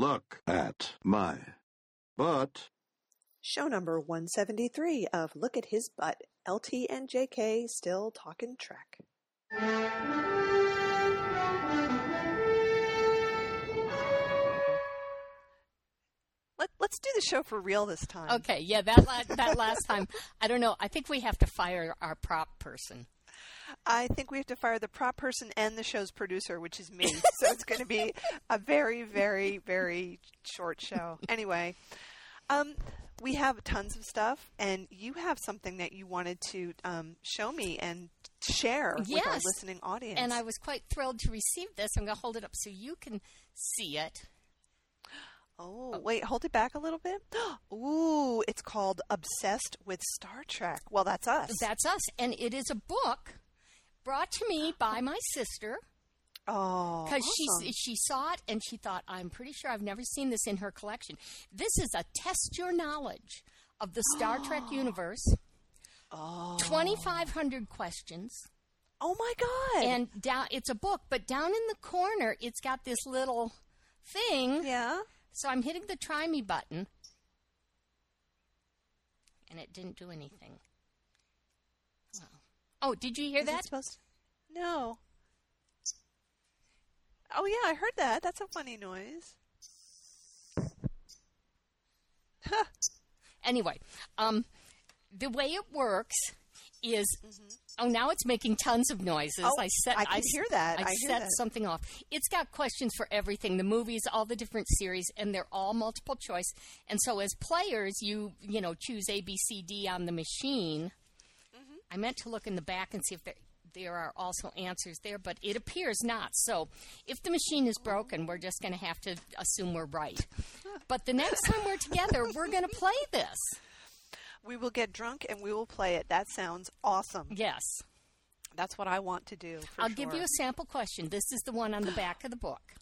Look at my butt. Show number 173 of Look at His Butt. LT and JK still talking Trek. Let, let's do the show for real this time. Okay, yeah, that la- that last time, I don't know. I think we have to fire our prop person. I think we have to fire the prop person and the show's producer, which is me. so it's going to be a very, very, very short show. Anyway, um, we have tons of stuff, and you have something that you wanted to um, show me and share with our listening audience. And I was quite thrilled to receive this. I'm going to hold it up so you can see it. Oh, wait, hold it back a little bit. Ooh, it's called Obsessed with Star Trek. Well, that's us. That's us, and it is a book brought to me by my sister oh, because awesome. she she saw it and she thought, "I'm pretty sure I've never seen this in her collection." This is a test your knowledge of the Star Trek universe. oh. 2,500 questions. oh my God. and down it's a book but down in the corner it's got this little thing yeah. so i'm hitting the try me button and it didn't do anything oh did you hear Is that supposed to- No. Oh yeah, I heard that. That's a funny noise. Huh. anyway um the way it works is oh now it's making tons of noises Mm-hmm. Oh, i set I s- hear that. i, I hear set that. something off it's got questions for everything the movies all the different series and they're all multiple choice and so as players you you know choose a b c d on the machine Mm-hmm. I meant to look in the back and see if there there are also answers there, but it appears not. So, if the machine is broken, we're just going to have to assume we're right. But the next time we're together, we're going to play this. We will get drunk and we will play it. That sounds awesome. Yes. That's what I want to do. I'll give you a sample question. This is the one on the back of the book.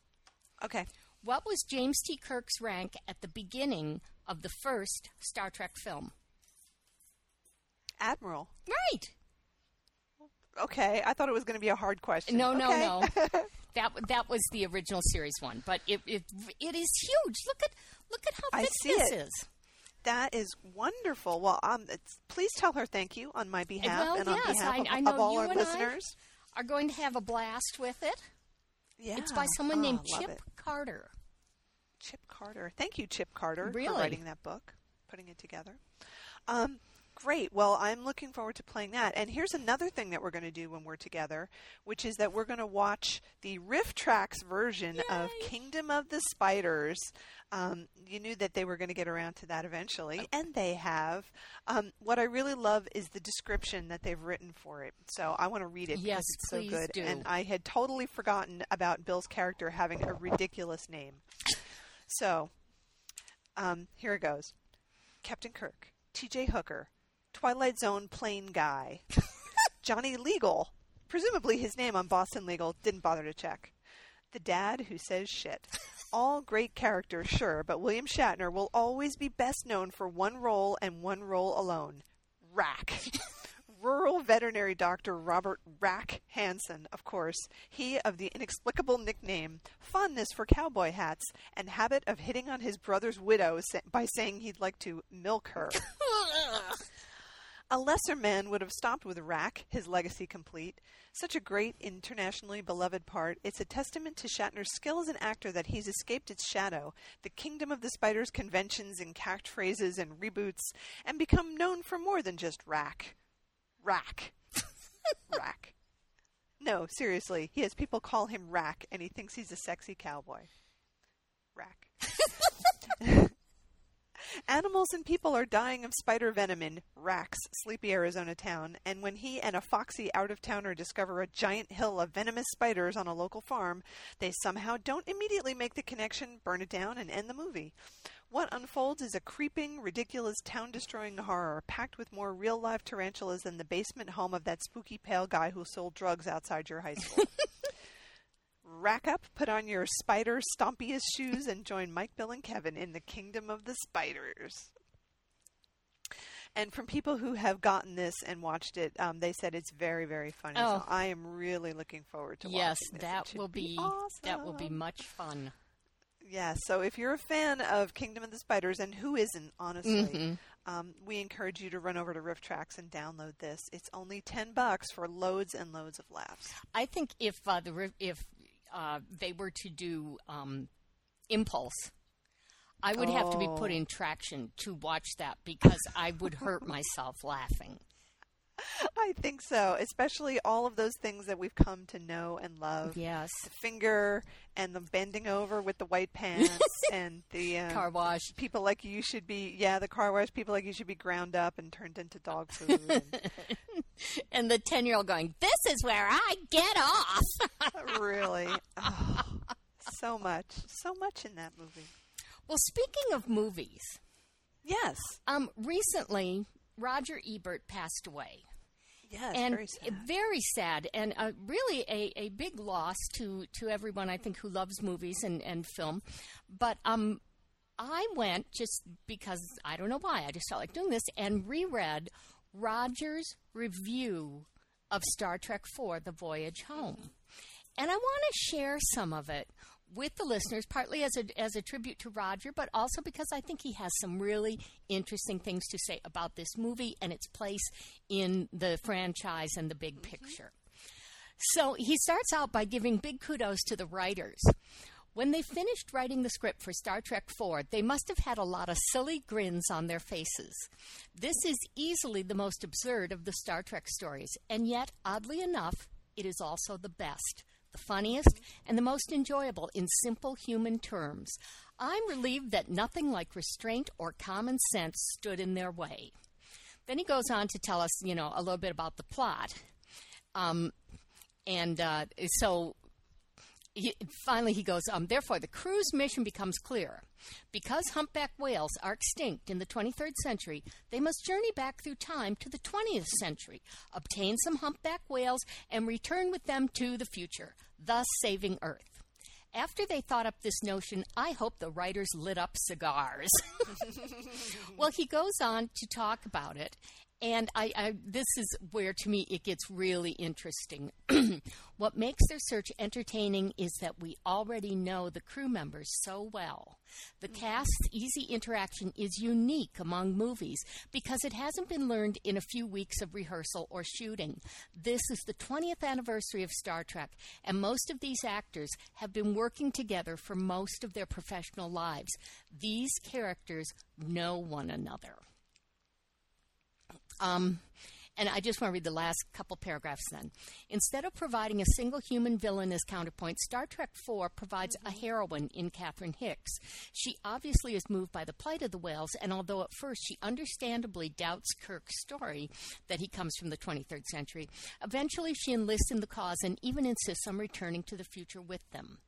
Okay. What was James T. Kirk's rank at the beginning of the first Star Trek film? Admiral. Right. Okay, I thought it was going to be a hard question. No, no, Okay. no. that that was the original series one, but it it, it is huge. Look at look at how big this it. is. That is wonderful. Well, um, it's, please tell her thank you on my behalf well, and on yes, behalf I, of, I know of all you our and listeners. I are going to have a blast with it. Yeah, It's by someone Oh, named Chip it. Carter. Chip Carter. Thank you, Chip Carter, Really? for writing that book, putting it together. Um, great. Well, I'm looking forward to playing that. And here's another thing that we're going to do when we're together, which is that we're going to watch the RiffTrax version of Kingdom of the Spiders. Um, you knew that they were going to get around to that eventually, and they have. Um, what I really love is the description that they've written for it. So I want to read it Yes, because it's so good. do. And I had totally forgotten about Bill's character having a ridiculous name. So, um, here it goes. Captain Kirk, T.J. Hooker, Twilight Zone plane guy, Johnny Legal, presumably his name on Boston Legal, didn't bother to check. The dad who says shit. All great characters, sure, but William Shatner will always be best known for one role and one role alone. Rack. Rural veterinary doctor Robert Rack Hansen, of course, he of the inexplicable nickname, fondness for cowboy hats, and habit of hitting on his brother's widow by saying he'd like to milk her. A lesser man would have stopped with Rack, his legacy complete. Such a great, internationally beloved part, it's a testament to Shatner's skill as an actor that he's escaped its shadow, the kingdom of the spiders conventions and catchphrases and reboots, and become known for more than just Rack. Rack. Rack. No, seriously, he has people call him Rack, and he thinks he's a sexy cowboy. Rack. Animals and people are dying of spider venom in Rack's sleepy Arizona town, and when he and a foxy out of towner discover a giant hill of venomous spiders on a local farm, they somehow don't immediately make the connection, burn it down, and end the movie. What unfolds is a creeping, ridiculous, town destroying horror, packed with more real life tarantulas than the basement home of that spooky pale guy who sold drugs outside your high school. Rack up, put on your spider stompiest shoes, and join Mike, Bill, and Kevin in the kingdom of the spiders. And from people who have gotten this and watched it, um, they said it's very, very funny. Oh. So I am really looking forward to yes, watching this. It that will be, awesome. that will be much fun. Yeah, so if you're a fan of Kingdom of the Spiders, and who isn't, honestly, Mm-hmm. um, we encourage you to run over to RiffTrax and download this. It's only ten bucks for loads and loads of laughs. I think if uh, the if uh, they were to do um, Impulse, I would have to be put Oh. in traction to watch that because I would hurt myself laughing. I think so, especially all of those things that we've come to know and love. Yes, The finger and the bending over with the white pants and the uh, car wash. people like you should be yeah the car wash people like you should be ground up and turned into dog food. and- And the 10 year old going, This is where I get off. really, oh, so much, so much in that movie. well, speaking of movies, Yes, um, recently Roger Ebert passed away. yes, and very sad. very sad, and uh, really a, a big loss to, to everyone I think who loves movies and, and film. But um, I went just because I don't know why I just felt like doing this and reread Roger's review of Star Trek IV: The Voyage Home, and I want to share some of it with the listeners, partly as a as a tribute to Roger, but also because I think he has some really interesting things to say about this movie and its place in the franchise and the big mm-hmm. picture. So he starts out by giving big kudos to the writers. When they finished writing the script for Star Trek IV, they must have had a lot of silly grins on their faces. This is easily the most absurd of the Star Trek stories, and yet, oddly enough, it is also the best, the funniest, and the most enjoyable in simple human terms. I'm relieved that nothing like restraint or common sense stood in their way. Then he goes on to tell us, you know, a little bit about the plot. Um, and uh, so he, finally he goes, um, therefore, the crew's mission becomes clear. Because humpback whales are extinct in the 23rd century, they must journey back through time to the 20th century, obtain some humpback whales, and return with them to the future, thus saving Earth. After they thought up this notion, I hope the writers lit up cigars. well, he goes on to talk about it, and I, I this is where to me it gets really interesting. what makes their search entertaining is that we already know the crew members so well. The mm-hmm. cast's easy interaction is unique among movies because it hasn't been learned in a few weeks of rehearsal or shooting. This is the 20th anniversary of Star Trek, and most of these actors have been working together for most of their professional lives. These characters know one another. Um, and I just want to read the last couple paragraphs then. Instead of providing a single human villain as counterpoint, Star Trek IV provides a heroine in Catherine Hicks. She obviously is moved by the plight of the whales, and although at first she understandably doubts Kirk's story that he comes from the 23rd century, eventually she enlists in the cause and even insists on returning to the future with them.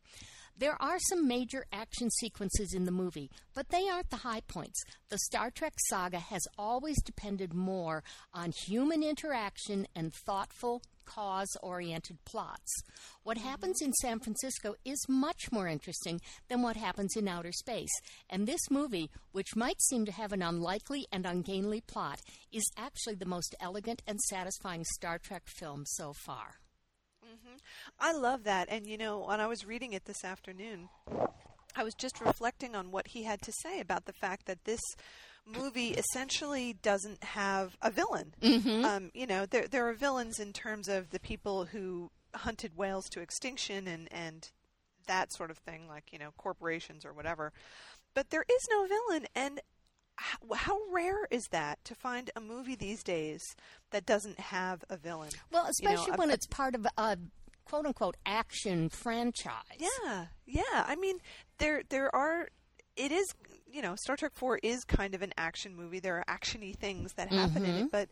There are some major action sequences in the movie, but they aren't the high points. The Star Trek saga has always depended more on human interaction and thoughtful, cause oriented plots. What mm-hmm. happens in San Francisco is much more interesting than what happens in outer space, and this movie, which might seem to have an unlikely and ungainly plot, is actually the most elegant and satisfying Star Trek film so far. I love that. And you know, when I was reading it this afternoon, I was just reflecting on what he had to say about the fact that this movie essentially doesn't have a villain. Um, you know, there there are villains in terms of the people who hunted whales to extinction and and that sort of thing, like you know, corporations or whatever. But there is no villain, and how, how rare is that to find a movie these days that doesn't have a villain? Well, You know, especially a- when it's part of a quote unquote action franchise. Yeah, yeah. I mean, there there are. It is you know, Star Trek Four is kind of an action movie. There are actiony things that happen in it, but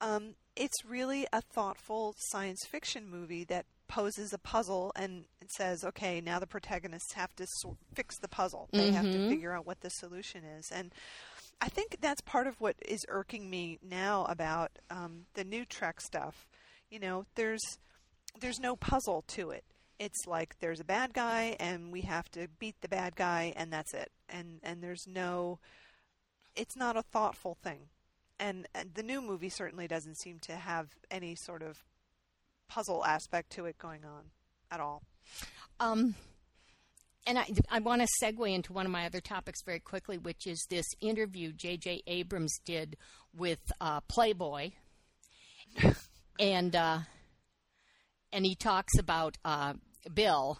um, it's really a thoughtful science fiction movie that poses a puzzle and says, okay, now the protagonists have to sor- fix the puzzle. They have to figure out what the solution is, and I think that's part of what is irking me now about um, the new Trek stuff. You know, there's there's no puzzle to it. It's like there's a bad guy and we have to beat the bad guy and that's it. And and there's no it's not a thoughtful thing. And, and the new movie certainly doesn't seem to have any sort of puzzle aspect to it going on at all. Um, and I, I want to segue into one of my other topics very quickly, which is this interview J.J. Abrams did with uh, Playboy, and uh, and he talks about uh, Bill,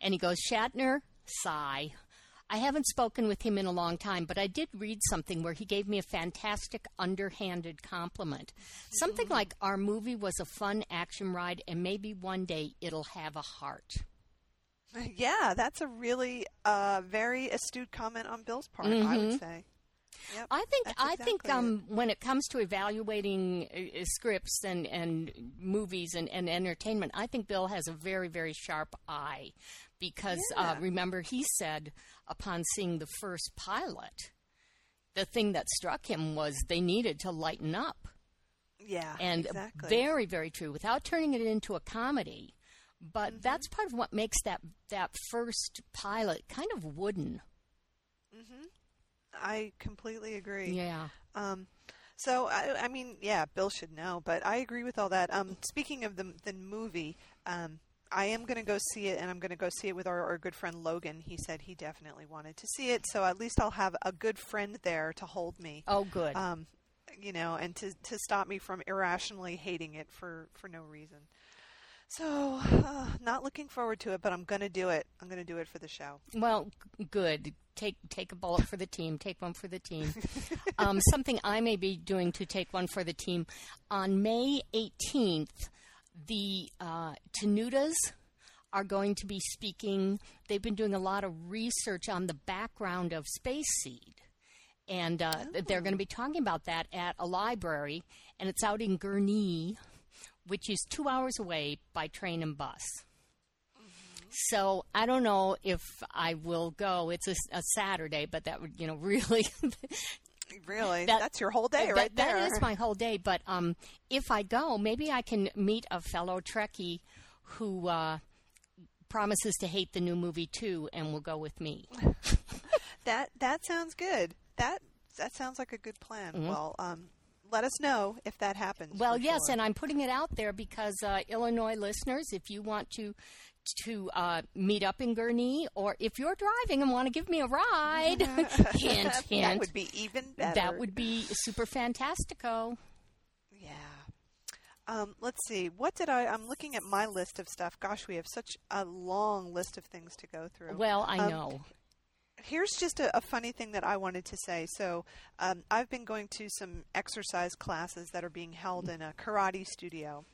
and he goes Shatner, sigh. I haven't spoken with him in a long time, but I did read something where he gave me a fantastic underhanded compliment. Something like our movie was a fun action ride, and maybe one day it'll have a heart. Yeah, that's a really uh, very astute comment on Bill's part. I Mm-hmm. would say. Yep, I think I think exactly um, when it comes to evaluating uh, uh, scripts and, and movies and, and entertainment, I think Bill has a very very sharp eye because uh, remember he said upon seeing the first pilot, the thing that struck him was they needed to lighten up, yeah, and exactly. very very true without turning it into a comedy. But Mm-hmm. that's part of what makes that that first pilot kind of wooden. I completely agree. Yeah. Um, so I, I mean, yeah, Bill should know, but I agree with all that. Um, speaking of the the movie, um, I am going to go see it, and I'm going to go see it with our, our good friend Logan. He said he definitely wanted to see it, so at least I'll have a good friend there to hold me. Oh, good. Um, you know, and to to stop me from irrationally hating it for for no reason. So, uh, not looking forward to it, but I'm going to do it. I'm going to do it for the show. Well, g- good. Take take a bullet for the team. Take one for the team. um, something I may be doing to take one for the team on May 18th. The uh, Tenutas are going to be speaking. They've been doing a lot of research on the background of Space Seed. And uh, they're going to be talking about that at a library, and it's out in Gurnee, which is two hours away by train and bus. So I don't know if I will go. It's a, a Saturday, but that would, you know, really. Really, that- that's your whole day that- right there. That is my whole day. But um, if I go, maybe I can meet a fellow Trekkie who uh, promises to hate the new movie too, and will go with me. That that sounds good. That that sounds like a good plan. Well, um, let us know if that happens. Mm-hmm. Well, yes, sure. and I'm putting it out there because uh, Illinois listeners, if you want to to uh, meet up in Gurnee, or if you're driving and want to give me a ride, hint, hint, that would be even better. that would be super fantastico. Yeah. Um, let's see. What did I? I'm looking at my list of stuff. Gosh, we have such a long list of things to go through. Well, I Um, know. Here's just a, a funny thing that I wanted to say. So, um, I've been going to some exercise classes that are being held in a karate studio.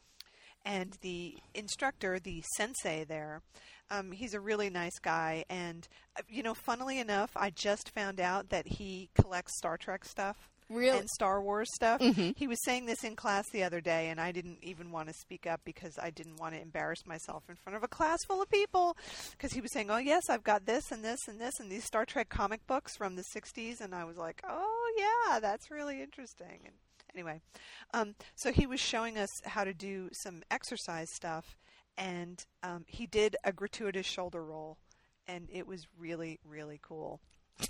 And the instructor, the sensei there, um, he's a really nice guy. And, uh, you know, funnily enough, I just found out that he collects Star Trek stuff. Really? And Star Wars stuff. He was saying this in class the other day, and I didn't even want to speak up because I didn't want to embarrass myself in front of a class full of people. Because he was saying, "Oh yes, I've got this and this and this and these Star Trek comic books from the '60s," and I was like, "Oh yeah, that's really interesting." And anyway, um, so he was showing us how to do some exercise stuff, and um, he did a gratuitous shoulder roll, and it was really really cool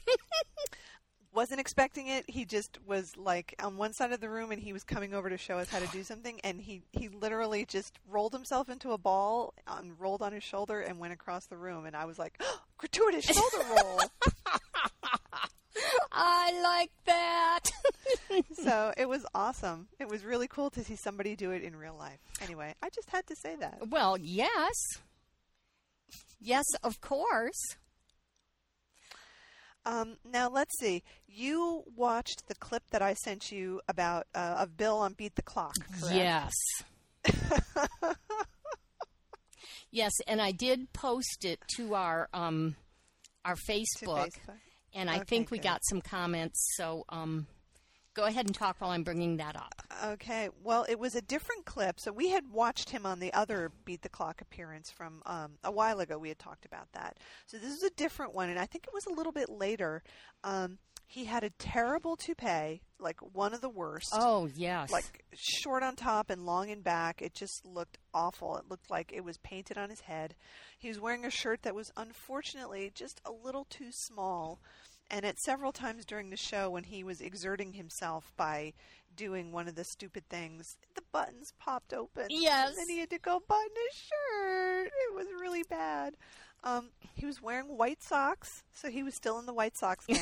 wasn't expecting it. He just was like on one side of the room and he was coming over to show us how to do something and he he literally just rolled himself into a ball and rolled on his shoulder and went across the room and I was like, gratuitous shoulder roll. I like that. so it was awesome. It was really cool to see somebody do it in real life. Anyway, I just had to say that. well, yes. Yes, of course. Um, now let's see. You watched the clip that I sent you about uh, of Bill on Beat the Clock. Correct? Yes. yes, and I did post it to our um our To Facebook, Facebook. And I Okay, think we good. got some comments. So um, go ahead and talk while I'm bringing that up. Okay. Well, it was a different clip. So we had watched him on the other Beat the Clock appearance from um, a while ago. We had talked about that. So this is a different one, and I think it was a little bit later. Um, he had a terrible toupee, like one of the worst. Oh yes, Like short on top and long in back. It just looked awful. It looked like it was painted on his head. He was wearing a shirt that was unfortunately just a little too small. And at several times during the show, when he was exerting himself by doing one of the stupid things, the buttons popped open. Yes. And he had to go button his shirt. It was really bad. Um, he was wearing white socks, so he was still in the White socks gang.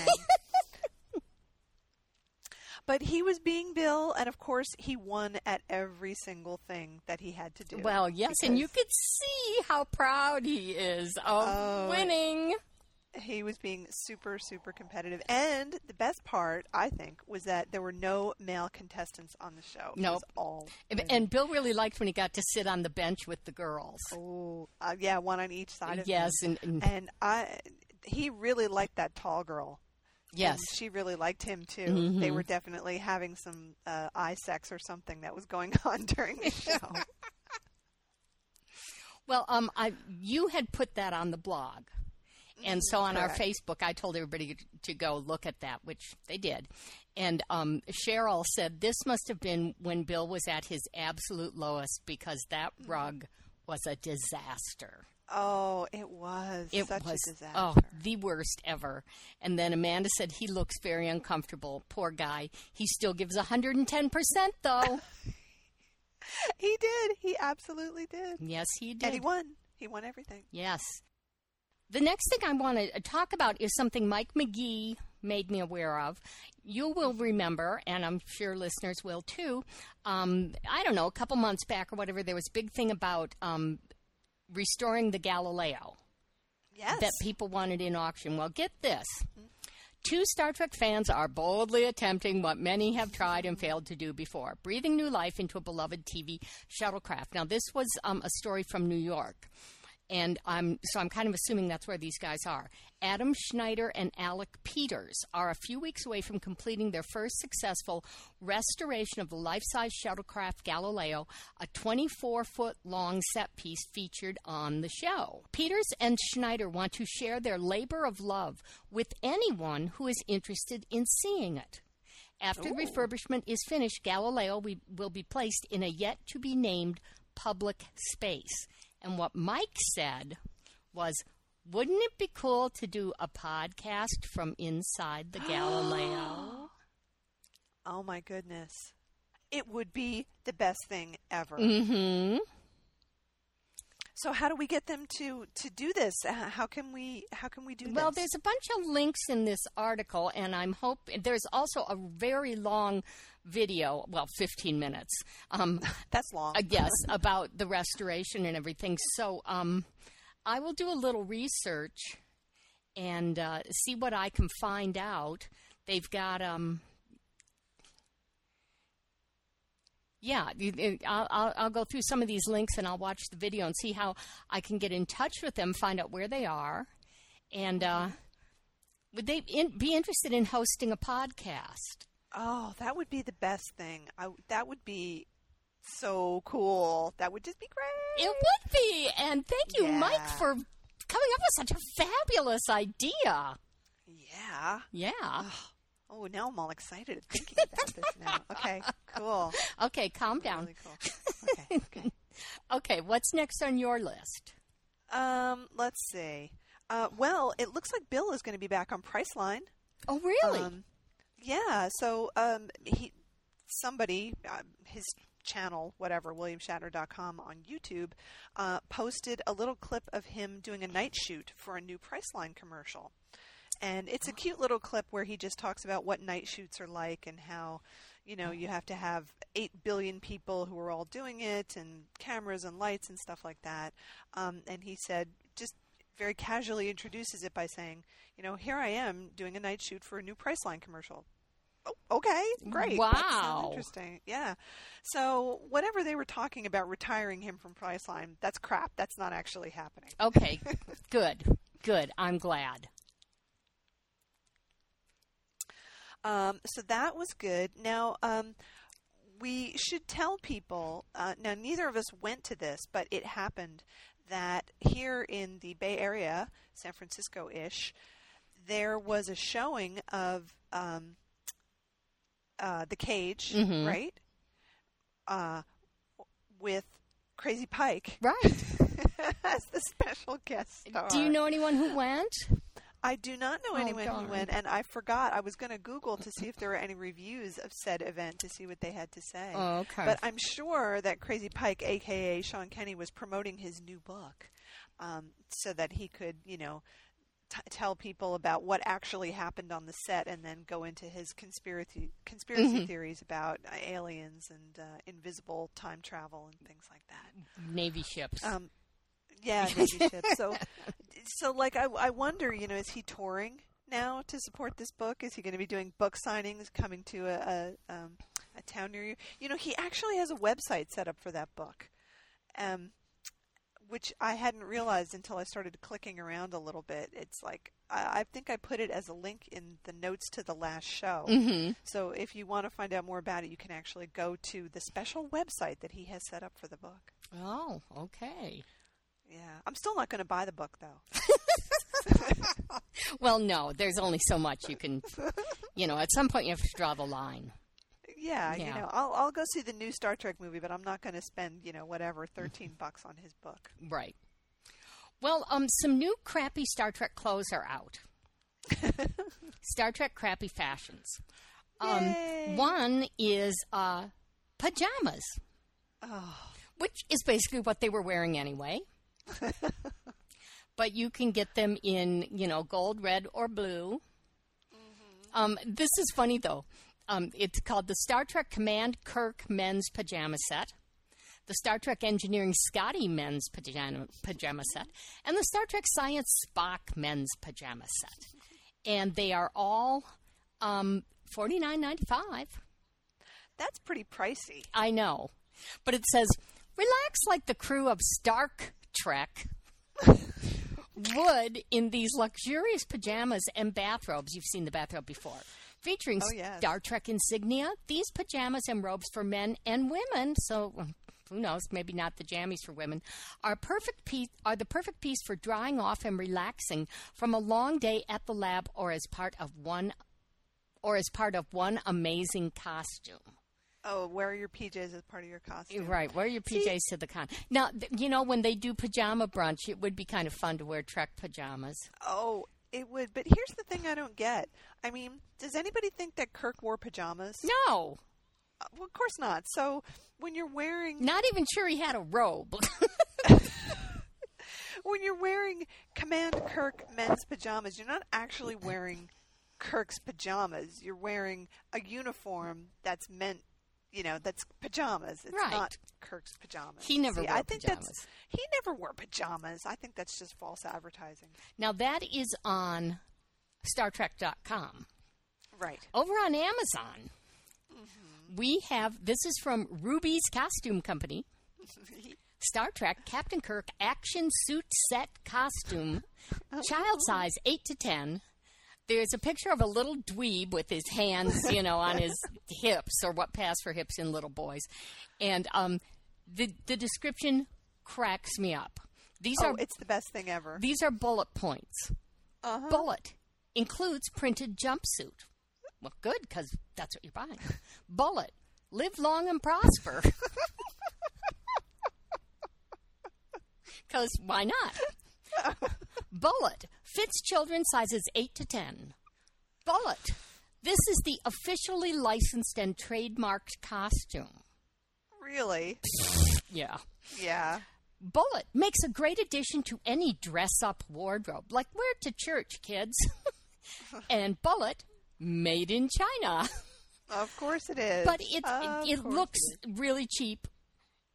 But he was being Bill, and of course, he won at every single thing that he had to do. Well, yes, and you could see how proud he is of Oh, winning. he was being super, super competitive. And the best part, I think, was that there were no male contestants on the show. It Nope. all. And- women. And Bill really liked when he got to sit on the bench with the girls. Oh, uh, yeah, one on each side of Yes, him. and, and And I, he really liked that tall girl. Yes, And she really liked him too. They Mhm. were definitely having some uh, eye sex or something that was going on during the show. Well, um, I you had put that on the blog, and so on our. Facebook, I told everybody to go look at that, which they did. And um, Cheryl said this must have been when Bill was at his absolute lowest because that rug was a disaster. Oh, it was It such was a disaster. oh the worst ever. And then Amanda said he looks very uncomfortable. Poor guy. He still gives hundred and ten percent though. He did. He absolutely did. yes, he did. And he won. He won everything. Yes. The next thing I want to talk about is something Mike McGee made me aware of. You will remember, and I'm sure listeners will too. Um, I don't know, a couple months back or whatever, there was a big thing about um, restoring the Galileo Yes. that people wanted in auction. Well, get this. Two Star Trek fans are boldly attempting what many have tried and failed to do before breathing new life into a beloved TV shuttlecraft. Now, this was um, a story from New York. And I'm so I'm kind of assuming that's where these guys are. Adam Schneider and Alec Peters are a few weeks away from completing their first successful restoration of the life-size shuttlecraft Galileo, a 24-foot long set piece featured on the show. Peters and Schneider want to share their labor of love with anyone who is interested in seeing it. After the refurbishment is finished, Galileo will be placed in a yet to be named public space. And what Mike said was, wouldn't it be cool to do a podcast from inside the Galileo? oh my goodness. It would be the best thing ever. mm-hmm. So how do we get them to to do this? Uh, How can we how can we do that? Well, there's a bunch of links in this article, and I'm hope there's also a very long video, well, 15 minutes. Um, That's long. I guess about the restoration and everything. So um, I will do a little research and uh, see what I can find out. They've got um. Yeah, I'll, I'll, I'll go through some of these links and I'll watch the video and see how I can get in touch with them, find out where they are, and uh, would they in, be interested in hosting a podcast? Oh, that would be the best thing. I, that would be so cool. That would just be great. It would be. And thank you, Mike, for coming up with such a fabulous idea. Yeah. Yeah. Oh, now I'm all excited thinking about this now. Okay, cool. Okay, calm down. Really cool. Okay, okay. Okay, what's next on your list? Um, let's see. Uh, well, it looks like Bill is going to be back on Priceline. Oh, really? Um, yeah. So, um, he, somebody, uh, his channel, whatever, WilliamShatner.com on YouTube, uh, posted a little clip of him doing a night shoot for a new Priceline commercial. And it's a cute little clip where he just talks about what night shoots are like and how, you know, you have to have 8 billion people who are all doing it and cameras and lights and stuff like that. Um, and he said, just very casually introduces it by saying, you know, here I am doing a night shoot for a new Priceline commercial. Oh, okay, great. Wow. interesting. Yeah. So whatever they were talking about retiring him from Priceline, that's crap. That's not actually happening. okay, good. Good. I'm glad. Um, so that was good. Now, um, we should tell people. Uh, now, neither of us went to this, but it happened that here in the Bay Area, San Francisco-ish, there was a showing of um, uh, the Cage, Mhm. right? Uh, with Crazy Pike Right. as the special guest star. Do you know anyone who went? I do not know Oh, anyone darn. who went, and I forgot. I was going to Google to see if there were any reviews of said event to see what they had to say. Oh, okay. But I'm sure that Crazy Pike, aka Sean Kenney, was promoting his new book. um, so that he could, you know, t- tell people about what actually happened on the set, and then go into his conspiracy conspiracy theories about uh, aliens and uh, invisible time travel and things like that. Navy ships. Um, yeah, Navy ship. So, so like I, I wonder, you know, is he touring now to support this book? Is he going to be doing book signings, coming to a a, um, a town near you? You know, he actually has a website set up for that book, um, which I hadn't realized until I started clicking around a little bit. It's like I, I think I put it as a link in the notes to the last show. hmm So if you want to find out more about it, you can actually go to the special website that he has set up for the book. Oh, okay. Yeah, I'm still not going to buy the book though. Well, no, there's only so much you can, you know, at some point you have to draw the line. Yeah, you know, I'll I'll go see the new Star Trek movie, but I'm not going to spend you know whatever thirteen bucks on his book. Right. Well, um, some new crappy Star Trek clothes are out. Star Trek crappy fashions. Um, Yay. one is uh, pajamas, Oh, which is basically what they were wearing anyway. but you can get them in, you know, gold, red, or blue. Um, this is funny though. Um, it's called the Star Trek Command Kirk Men's Pajama Set, the Star Trek Engineering Scotty Men's Pajama, pajama Set, and the Star Trek Science Spock Men's Pajama Set. And they are all um, forty nine ninety five. that's pretty pricey. I know. But it says, relax like the crew of Stark Trek would in these luxurious pajamas and bathrobes. You've seen the bathrobe before. Featuring Oh, yes. Star Trek insignia, these pajamas and robes for men and women, so who knows, maybe not the jammies for women, are perfect piece are the perfect piece for drying off and relaxing from a long day at the lab or as part of one or as part of one amazing costume. Oh, wear your PJs as part of your costume. Right, wear your PJs to the con. Now, th- you know, when they do pajama brunch, it would be kind of fun to wear Trek pajamas. Oh, it would. But here's the thing I don't get. I mean, does anybody think that Kirk wore pajamas? No, Uh, well, of course not. So when you're wearing not even sure he had a robe. when you're wearing Command Kirk men's pajamas, you're not actually wearing Kirk's pajamas. You're wearing a uniform that's meant, you know, that's pajamas. It's Right. not Kirk's pajamas. He never See, wore I think pajamas. That's, he never wore pajamas. I think that's just false advertising. now, that is on StarTrek.com. Right. Over on Amazon, mm-hmm. we have this is from Rubie's Costume Company. Star Trek Captain Kirk action suit set costume, oh. child size 8 to 10. There's a picture of a little dweeb with his hands, you know, on his hips or what pass for hips in little boys. And um, the the description cracks me up. These Oh, are it's the best thing ever. these are bullet points. Uh-huh. Bullet includes printed jumpsuit. Well, good because that's what you're buying. Bullet, live long and prosper. Because why not? Bullet fits children sizes 8 to 10. Bullet. This is the officially licensed and trademarked costume. Really? Yeah. Yeah. Bullet makes a great addition to any dress up wardrobe. Like, wear it to church, kids. and Bullet, made in China. Of course it is. But it, Of it, it looks really cheap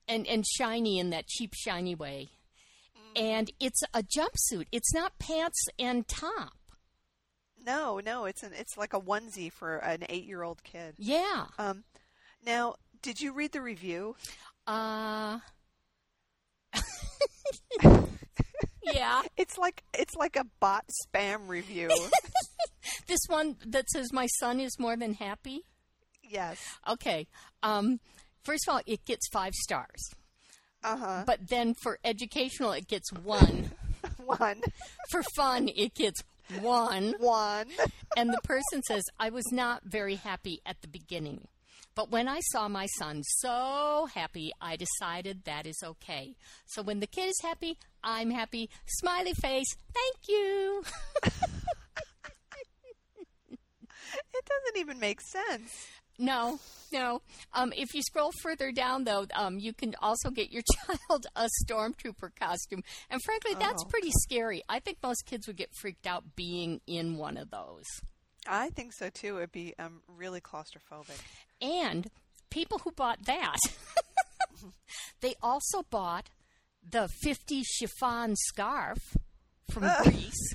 and, and shiny in that cheap, shiny way. And it's a jumpsuit, it's not pants and top. No, no, it's an it's like a onesie for an eight year old kid. Yeah. Um, now, did you read the review? Uh, yeah. It's like it's like a bot spam review. This one that says, My son is more than happy. yes. Okay. Um, first of all, it gets five stars. Uh huh. But then for educational, it gets one. One. for fun, it gets one. One. And the person says, I was not very happy at the beginning. But when I saw my son so happy, I decided that is okay. So when the kid is happy, I'm happy. Smiley face, thank you. It doesn't even make sense. No, no. Um, if you scroll further down, though, um, you can also get your child a stormtrooper costume. And frankly, that's Oh. pretty scary. I think most kids would get freaked out being in one of those. I think so too. It'd be um, really claustrophobic. And people who bought that, they also bought the 50 chiffon scarf from Greece.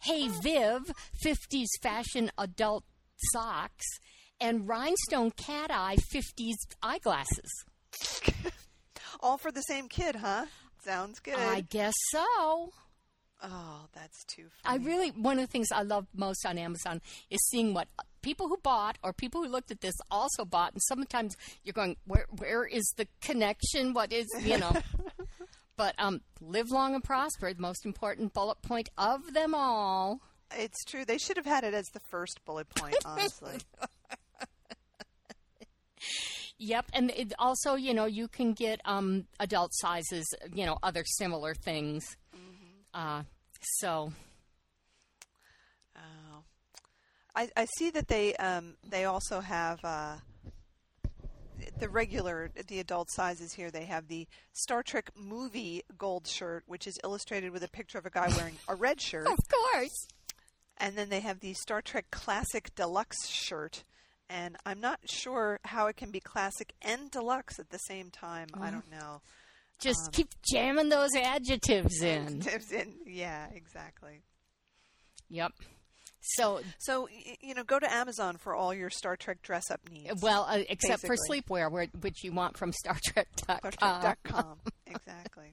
Hey Viv, 50s fashion adult socks, and rhinestone cat eye 50s eyeglasses. All for the same kid, huh? Sounds good. I guess so. Oh, that's too I really one of the things I love most on Amazon is seeing what people who bought or people who looked at this also bought, and sometimes you're going, where where is the connection? What is you know? but um, live long and prosper. The most important bullet point of them all. It's true. They should have had it as the first bullet point, honestly. Yep, and it also you know you can get um adult sizes, you know other similar things. Uh, so oh. I, I see that they um, they also have uh, the regular the adult sizes here. They have the Star Trek movie gold shirt, which is illustrated with a picture of a guy wearing a red shirt, of course. and then they have the Star Trek Classic Deluxe shirt. And I'm not sure how it can be classic and deluxe at the same time. I don't know. Just keep jamming those adjectives in. Tips in- yeah, exactly. Yep. So So you know, go to Amazon for all your Star Trek dress up needs. Well, uh, except for sleepwear, which you want from StarTrek.com. StarTrek.com. exactly.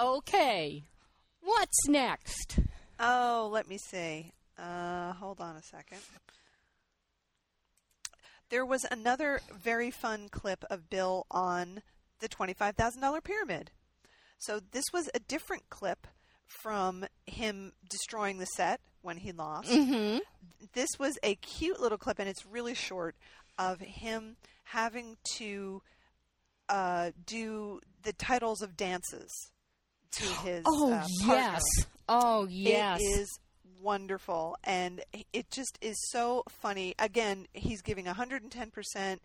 Okay, what's next? Oh, let me see. Uh, hold on a second. There was another very fun clip of Bill on the $25,000 pyramid. So this was a different clip from him destroying the set when he lost. Mm-hmm. This was a cute little clip, and it's really short, of him having to uh, do the titles of dances to his. Oh uh, yes. Oh yes. It is wonderful and it just is so funny. Again, he's giving 110%.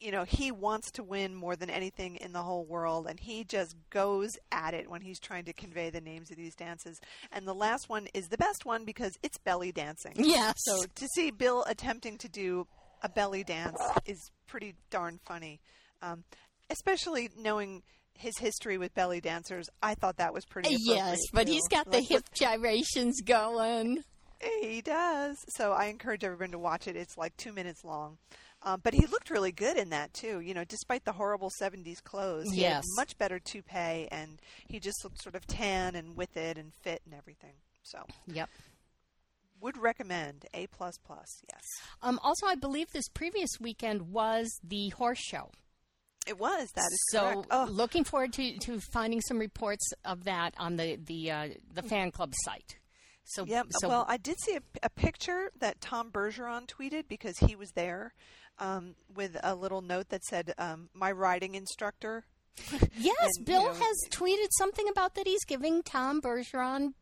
You know, he wants to win more than anything in the whole world and he just goes at it when he's trying to convey the names of these dances. And the last one is the best one because it's belly dancing. Yes. So to see Bill attempting to do a belly dance is pretty darn funny. Um, especially knowing his history with belly dancers, I thought that was pretty. yes, but too. he's got the Like, hip gyrations going. he does. So I encourage everyone to watch it. It's like two minutes long. Um, but he looked really good in that too. You know, despite the horrible '70s clothes, he had Yes. much better toupee, and he just looked sort of tan and with it and fit and everything. So Yep. would recommend A plus plus. Yes, Um, also, I believe this previous weekend was the horse show. It was. That is so correct. Oh, looking forward to, to finding some reports of that on the the uh, the fan club site. So Yep. So well, I did see a, a picture that Tom Bergeron tweeted because he was there um, with a little note that said, um, "My riding instructor." yes, and, you Bill know- has tweeted something about that he's giving Tom Bergeron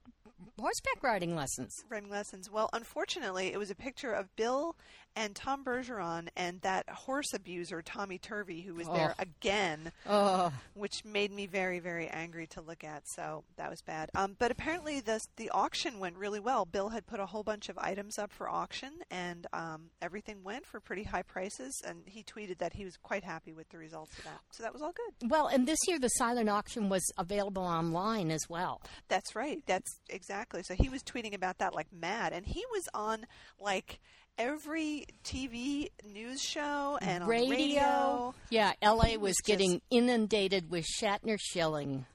horseback riding lessons. Riding lessons. Well, unfortunately, it was a picture of Bill and Tom Bergeron and that horse abuser Tommy Turvey, who was there Oh. again, Oh, which made me very, very angry to look at. So that was bad. Um, but apparently, the the auction went really well. Bill had put a whole bunch of items up for auction, and um, everything went for pretty high prices. And he tweeted that he was quite happy with the results of that. So that was all good. well, and this year the silent auction was available online as well. That's right. That's exactly. So he was tweeting about that like mad, and he was on like every TV news show and on radio. Yeah, LA was, was getting inundated with Shatner shilling.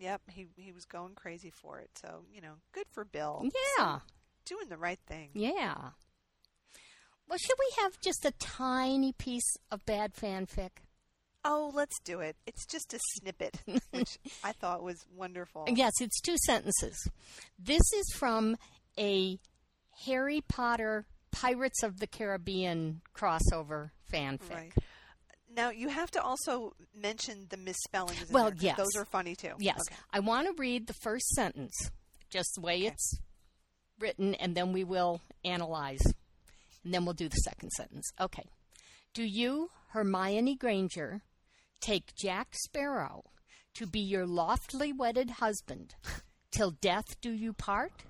Yep, he he was going crazy for it. So you know, good for Bill. Yeah, doing the right thing. yeah. Well, should we have just a tiny piece of bad fanfic? Oh, let's do it. It's just a snippet, which I thought was wonderful. Yes, it's two sentences. This is from a Harry Potter Pirates of the Caribbean crossover fanfic. Right. Now you have to also mention the misspellings. in Well, there, yes. those are funny too. Yes, Okay. I want to read the first sentence, just the way it's written, and then we will analyze And then we'll do the second sentence. Okay. Do you, Hermione Granger, take Jack Sparrow to be your loftily wedded husband till death do you part?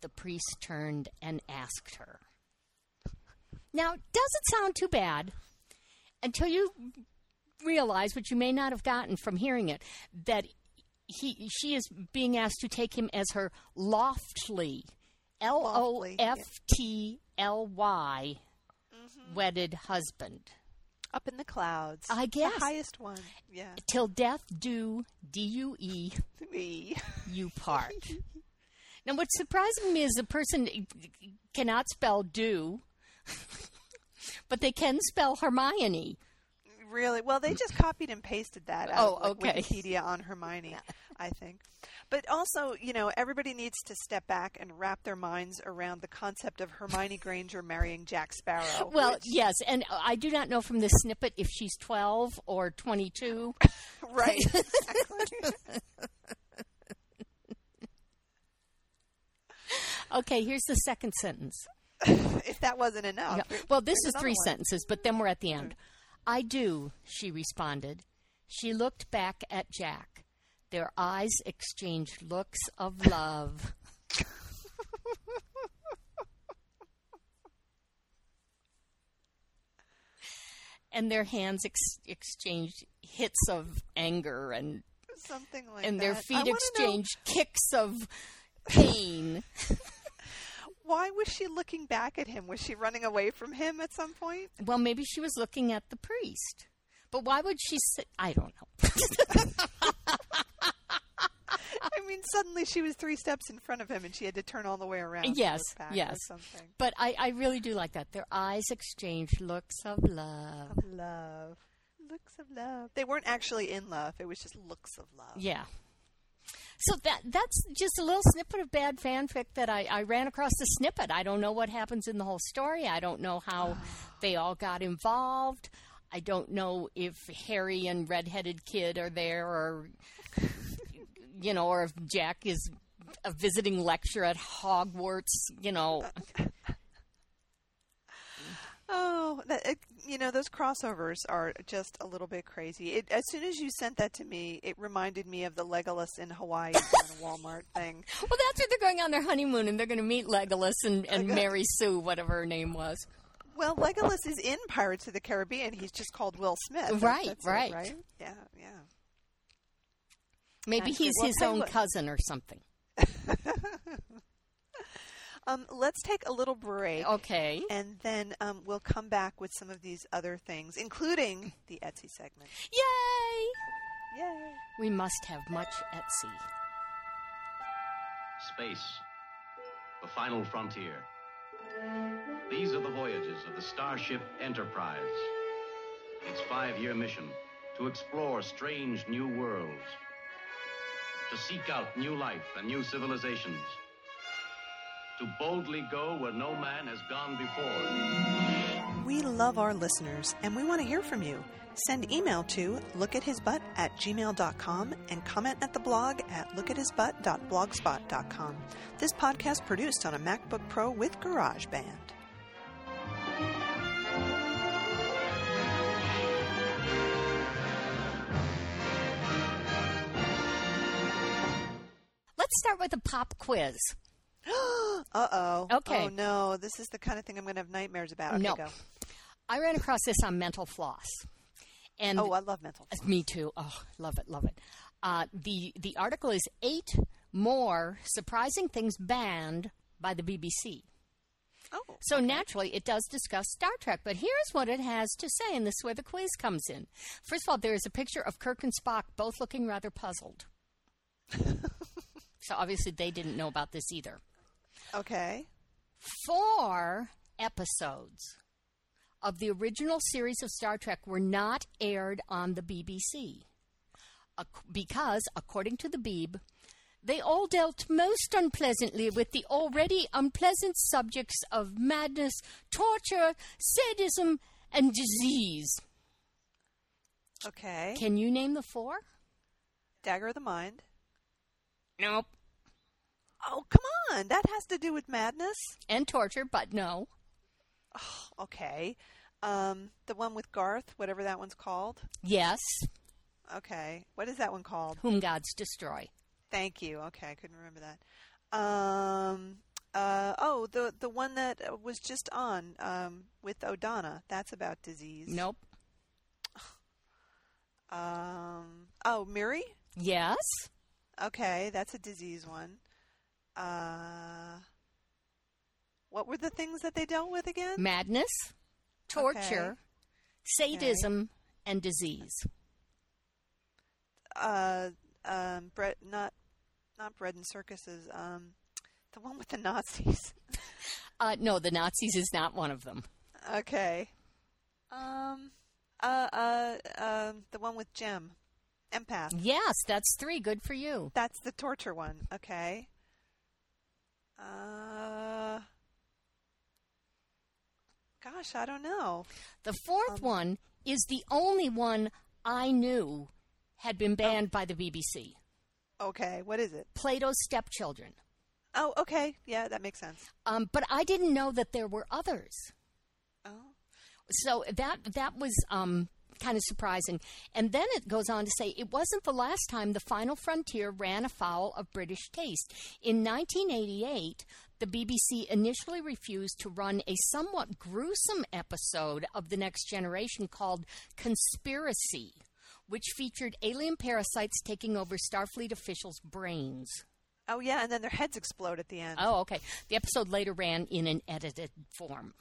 The priest turned and asked her. Now, doesn't sound too bad until you realize, which you may not have gotten from hearing it, that he she is being asked to take him as her loftly, L O F T L Y, mm-hmm. wedded husband. Up in the clouds. I guess. The highest one. Yeah. Till death do D U E Me. you part. now, what's surprising me is the person cannot spell do, but they can spell Hermione. Really? Well, they just copied and pasted that out Oh, of like, okay. Wikipedia on Hermione, I think. But also, you know, everybody needs to step back and wrap their minds around the concept of Hermione Granger marrying Jack Sparrow. Well, which- yes, and I do not know from this snippet if she's 12 or 22. right. Exactly. Okay, here's the second sentence. if that wasn't enough. Yeah. Well, this there's is three one. sentences, but then we're at the end. I do, she responded. She looked back at Jack. Their eyes exchanged looks of love. and their hands ex- exchanged hits of anger and Something like and that. their feet wanna know, exchanged kicks of pain. why was she looking back at him? Was she running away from him at some point? Well, maybe she was looking at the priest. But why would she say? I don't know. I mean, suddenly she was three steps in front of him, and she had to turn all the way around. Yes, look back or yes. something. but I, I really do like that. Their eyes exchanged looks of love. Of love, looks of love. They weren't actually in love. It was just looks of love. Yeah. So that that's just a little snippet of bad fanfic that I, I ran across the snippet. I don't know what happens in the whole story. I don't know how they all got involved. I don't know if Harry and redheaded kid are there or you know, or if Jack is a visiting lecturer at Hogwarts, you know. Oh, that, you know, those crossovers are just a little bit crazy. It, as soon as you sent that to me, it reminded me of the Legolas in Hawaii Walmart thing. Well, that's where they're going on their honeymoon and they're going to meet Legolas and, and Mary Sue, whatever her name was. Well, Legolas is in Pirates of the Caribbean. He's just called Will Smith. Right, that's it, right. right? Yeah, yeah. Maybe he's well, his own what. cousin or something. Um, let's take a little break. Okay. And then um, we'll come back with some of these other things, including the Etsy segment. Yay! Yay! We must have much Etsy. Space, the final frontier. These are the voyages of the Starship Enterprise. Its five year mission to explore strange new worlds, to seek out new life and new civilizations, to boldly go where no man has gone before. We love our listeners and we want to hear from you. Send email to lookathisbutt at gmail.com and comment at the blog at lookathisbutt.blogspot.com. This podcast produced on a MacBook Pro with GarageBand. Let's start with a pop quiz. Uh oh. Okay. Oh no, this is the kind of thing I'm going to have nightmares about. Okay, No. go. I ran across this on Mental Floss. And Oh, I love mental. floss. me too. Oh, love it, love it. Uh, the the article is eight more surprising things banned by the BBC. Oh, So naturally, it does discuss Star Trek, but here's what it has to say, and this is where the quiz comes in. First of all, there is a picture of Kirk and Spock both looking rather puzzled. so obviously, they didn't know about this either. Okay. Four episodes of the original series of Star Trek were not aired on the BBC because, according to the Beeb, they all dealt most unpleasantly with the already unpleasant subjects of madness, torture, sadism, and disease. Okay. Can you name the four? Dagger of the Mind. Nope. Oh, come on. That has to do with madness. And torture, but no. Okay. Um, the one with Garth, whatever that one's called. Yes, Okay. What is that one called? whom gods destroy. Thank you. Okay, I couldn't remember that. Um, uh, oh, the the one that was just on um, with Odona. That's about disease. Nope. Um, oh, Miri. Yes. Okay, that's a disease one. Uh, what were the things that they dealt with again? Madness, torture, sadism, and disease. Uh, um, bread, not not bread and circuses. Um, the one with the Nazis. Uh, no, the Nazis is not one of them. okay. Um, uh, uh, um, the one with Jim, empath. Yes, that's three. Good for you. That's the torture one. Okay. Uh, gosh, I don't know. The fourth one is the only one I knew had been banned by the BBC. Okay, what is it? Plato's Stepchildren. Oh, okay. Yeah, that makes sense. Um, but I didn't know that there were others. Oh. So that that was um, kind of surprising. And then it goes on to say it wasn't the last time the Final Frontier ran afoul of British taste. In 1988, the BBC initially refused to run a somewhat gruesome episode of The Next Generation called Conspiracy, which featured alien parasites taking over Starfleet officials' brains. Oh, yeah, and then their heads explode at the end. Oh, okay. The episode later ran in an edited form.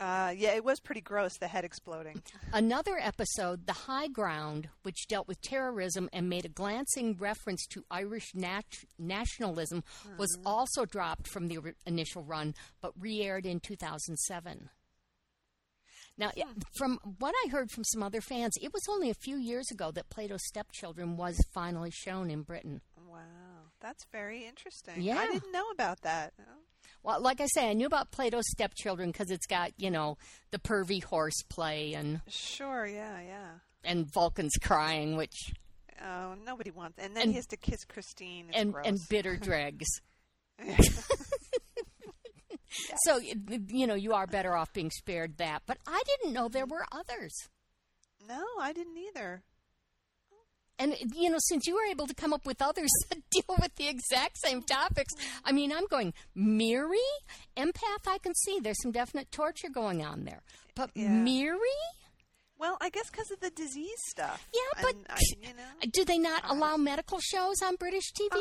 Uh, yeah, it was pretty gross, the head exploding. Another episode, The High Ground, which dealt with terrorism and made a glancing reference to Irish nat- nationalism, was also dropped from the initial run but re aired in 2007. Now, it- from what I heard from some other fans, it was only a few years ago that Plato's Stepchildren was finally shown in Britain. Wow, that's very interesting. Yeah. I didn't know about that. Well, like I say, I knew about Plato's Stepchildren because it's got, you know, the pervy horseplay and, Sure, yeah, yeah. and Vulcan's crying, which Oh, nobody wants. And then And- he has to kiss Christine. It's and gross. and bitter dregs. So you know you are better off being spared that, but I didn't know there were others. no, I didn't either. And you know, since you were able to come up with others that deal with the exact same topics, I mean, I'm going Miri, empath. I can see there's some definite torture going on there, but Yeah. Miri, Well, I guess because of the disease stuff. Yeah, but- I, you know, do they not allow medical shows on British TV?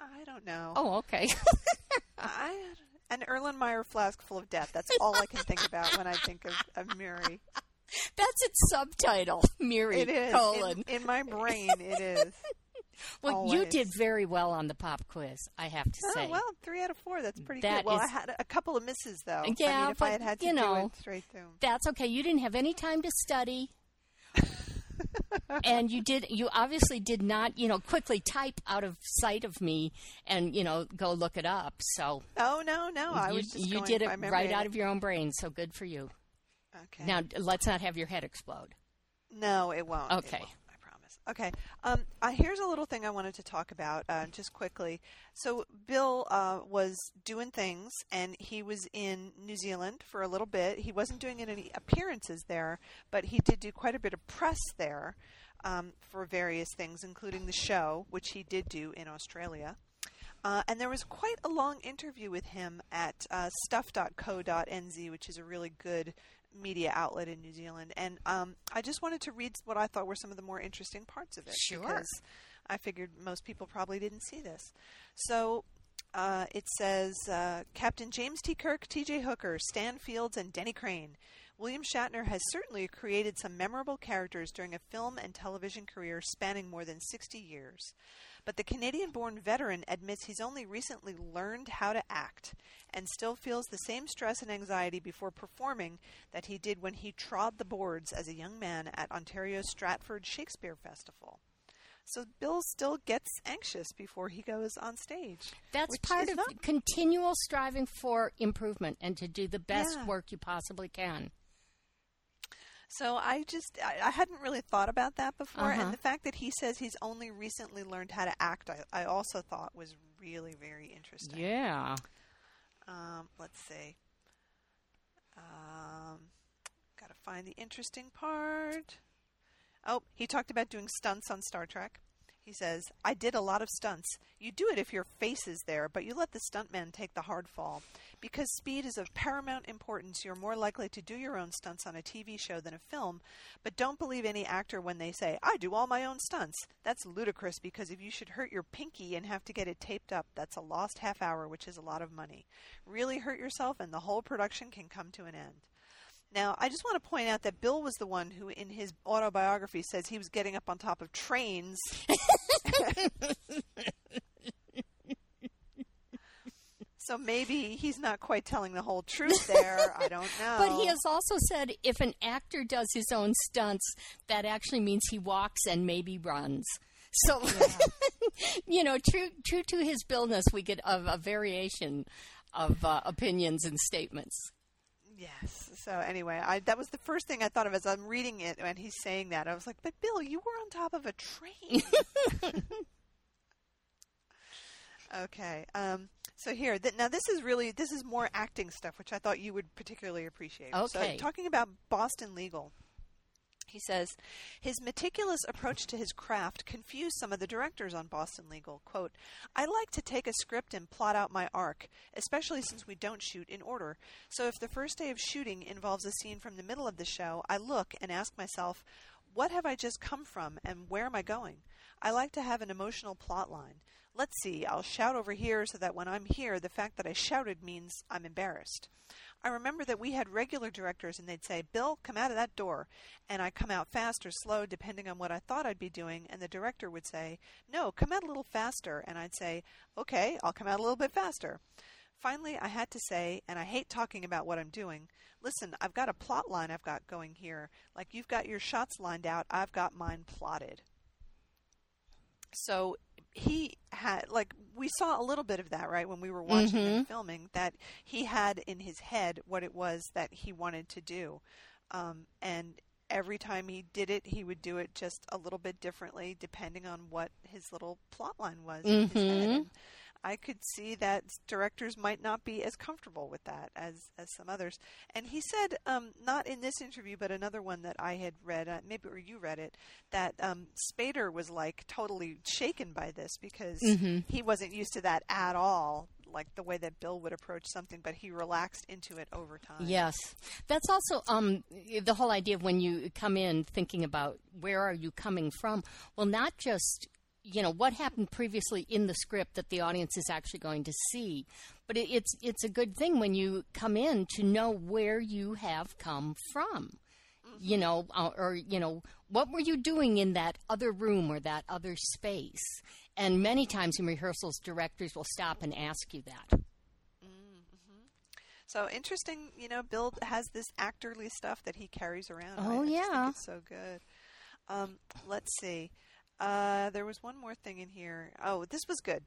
I, I don't know. oh, okay. I an Erlenmeyer flask full of death. That's all I can think about when I think of, of Miri. That's its subtitle, Miri It is colon. in, in my brain. It is. well, you did very well on the pop quiz. I have to oh, say. Oh well, three out of four. That's pretty That good. Well, I had a couple of misses though. I Yeah, mean, if but, I had had to you do know, it straight through. That's okay. You didn't have any time to study. and you did you obviously did not, you know, quickly type out of sight of me and, you know, go look it up. So Oh no, no, I you, was just you did it right out of your own brain, so good for you. Okay. Now let's not have your head explode. No, it won't. It Okay. won't, I promise. Okay. Um, uh, here's a little thing I wanted to talk about uh, just quickly. So Bill uh, was doing things, and he was in New Zealand for a little bit. He wasn't doing any appearances there, but he did do quite a bit of press there um, for various things, including the show, which he did do in Australia. Uh, and there was quite a long interview with him at uh, stuff.co.nz, which is a really good media outlet in New Zealand. And um, I just wanted to read what I thought were some of the more interesting parts of it. Sure. Because I figured most people probably didn't see this. So uh, it says uh, Captain James T. Kirk, T.J. Hooker, Stan Fields, and Denny Crane. William Shatner has certainly created some memorable characters during a film and television career spanning more than 60 years. But the Canadian born veteran admits he's only recently learned how to act and still feels the same stress and anxiety before performing that he did when he trod the boards as a young man at Ontario's Stratford Shakespeare Festival. So Bill still gets anxious before he goes on stage. That's part of not- continual striving for improvement and to do the best Yeah. work you possibly can. So I just I, I hadn't really thought about that before, Uh-huh. and the fact that he says he's only recently learned how to act, I, I also thought was really very interesting. Yeah. Um, let's see. Um, Got to find the interesting part. Oh, he talked about doing stunts on Star Trek. He says, I did a lot of stunts. You do it if your face is there, but you let the stuntman take the hard fall. Because speed is of paramount importance, you're more likely to do your own stunts on a TV show than a film. But don't believe any actor when they say, I do all my own stunts. That's ludicrous because if you should hurt your pinky and have to get it taped up, that's a lost half hour, which is a lot of money. Really hurt yourself, and the whole production can come to an end. Now, I just want to point out that Bill was the one who, in his autobiography, says he was getting up on top of trains. so maybe he's not quite telling the whole truth there. I don't know. But he has also said if an actor does his own stunts, that actually means he walks and maybe runs. So, you know, true true to his billness, we get a, a variation of uh, opinions and statements. Yes. So anyway, I, that was the first thing I thought of as I'm reading it, and he's saying that. I was like, "But Bill, you were on top of a train." okay. Um, so here, th- now this is really this is more acting stuff, which I thought you would particularly appreciate. Okay. So talking about Boston Legal. He says, his meticulous approach to his craft confused some of the directors on Boston Legal. Quote, I like to take a script and plot out my arc, especially since we don't shoot in order. So if the first day of shooting involves a scene from the middle of the show, I look and ask myself, what have I just come from and where am I going? I like to have an emotional plot line. Let's see, I'll shout over here so that when I'm here, the fact that I shouted means I'm embarrassed. I remember that we had regular directors and they'd say, Bill, come out of that door. And I'd come out fast or slow depending on what I thought I'd be doing. And the director would say, No, come out a little faster. And I'd say, Okay, I'll come out a little bit faster. Finally, I had to say, and I hate talking about what I'm doing, listen, I've got a plot line I've got going here. Like you've got your shots lined out, I've got mine plotted. So he had like we saw a little bit of that right when we were watching Mhm. and filming that he had in his head what it was that he wanted to do. Um, and every time he did it he would do it just a little bit differently depending on what his little plot line was in his head and I could see that directors might not be as comfortable with that as as some others. And he said, um, not in this interview, but another one that I had read, uh, maybe or you read it, that um, Spader was like totally shaken by this because Mhm. he wasn't used to that at all, like the way that Bill would approach something, but he relaxed into it over time. Yes, that's also um, the whole idea of when you come in thinking about where are you coming from. Well, not just you know what happened previously in the script that the audience is actually going to see, but it, it's it's a good thing when you come in to know where you have come from. You know, uh, or you know, what were you doing in that other room or that other space? And many times in rehearsals, directors will stop and ask you that. So interesting, you know, Bill has this actorly stuff that he carries around. Oh, I yeah. it's so good. Um, let's see. Uh, there was one more thing in here. Oh, this was good.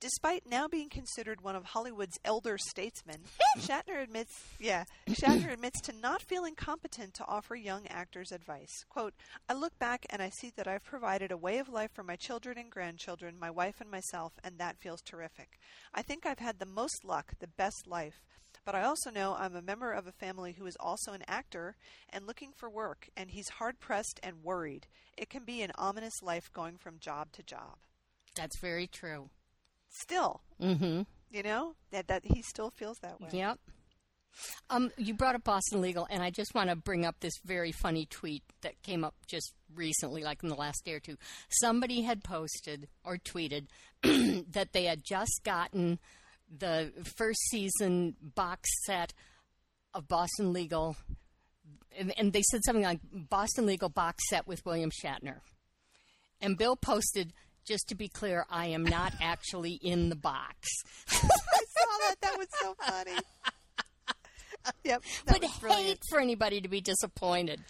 Despite now being considered one of Hollywood's elder statesmen, Shatner admits, yeah, Shatner admits to not feeling competent to offer young actors advice. Quote, I look back and I see that I've provided a way of life for my children and grandchildren, my wife and myself, and that feels terrific. I think I've had the most luck, the best life. But I also know I'm a member of a family who is also an actor and looking for work, and he's hard pressed and worried. It can be an ominous life going from job to job. That's very true. Still, Mm-hmm. you know that that he still feels that way. Yep. Um, you brought up Boston Legal, and I just want to bring up this very funny tweet that came up just recently, like in the last day or two. Somebody had posted or tweeted that they had just gotten the first season box set of Boston Legal, and, and they said something like Boston Legal box set with William Shatner. And Bill posted, just to be clear, I am not actually in the box. I saw that. That was so funny. yep. That would hate for anybody to be disappointed.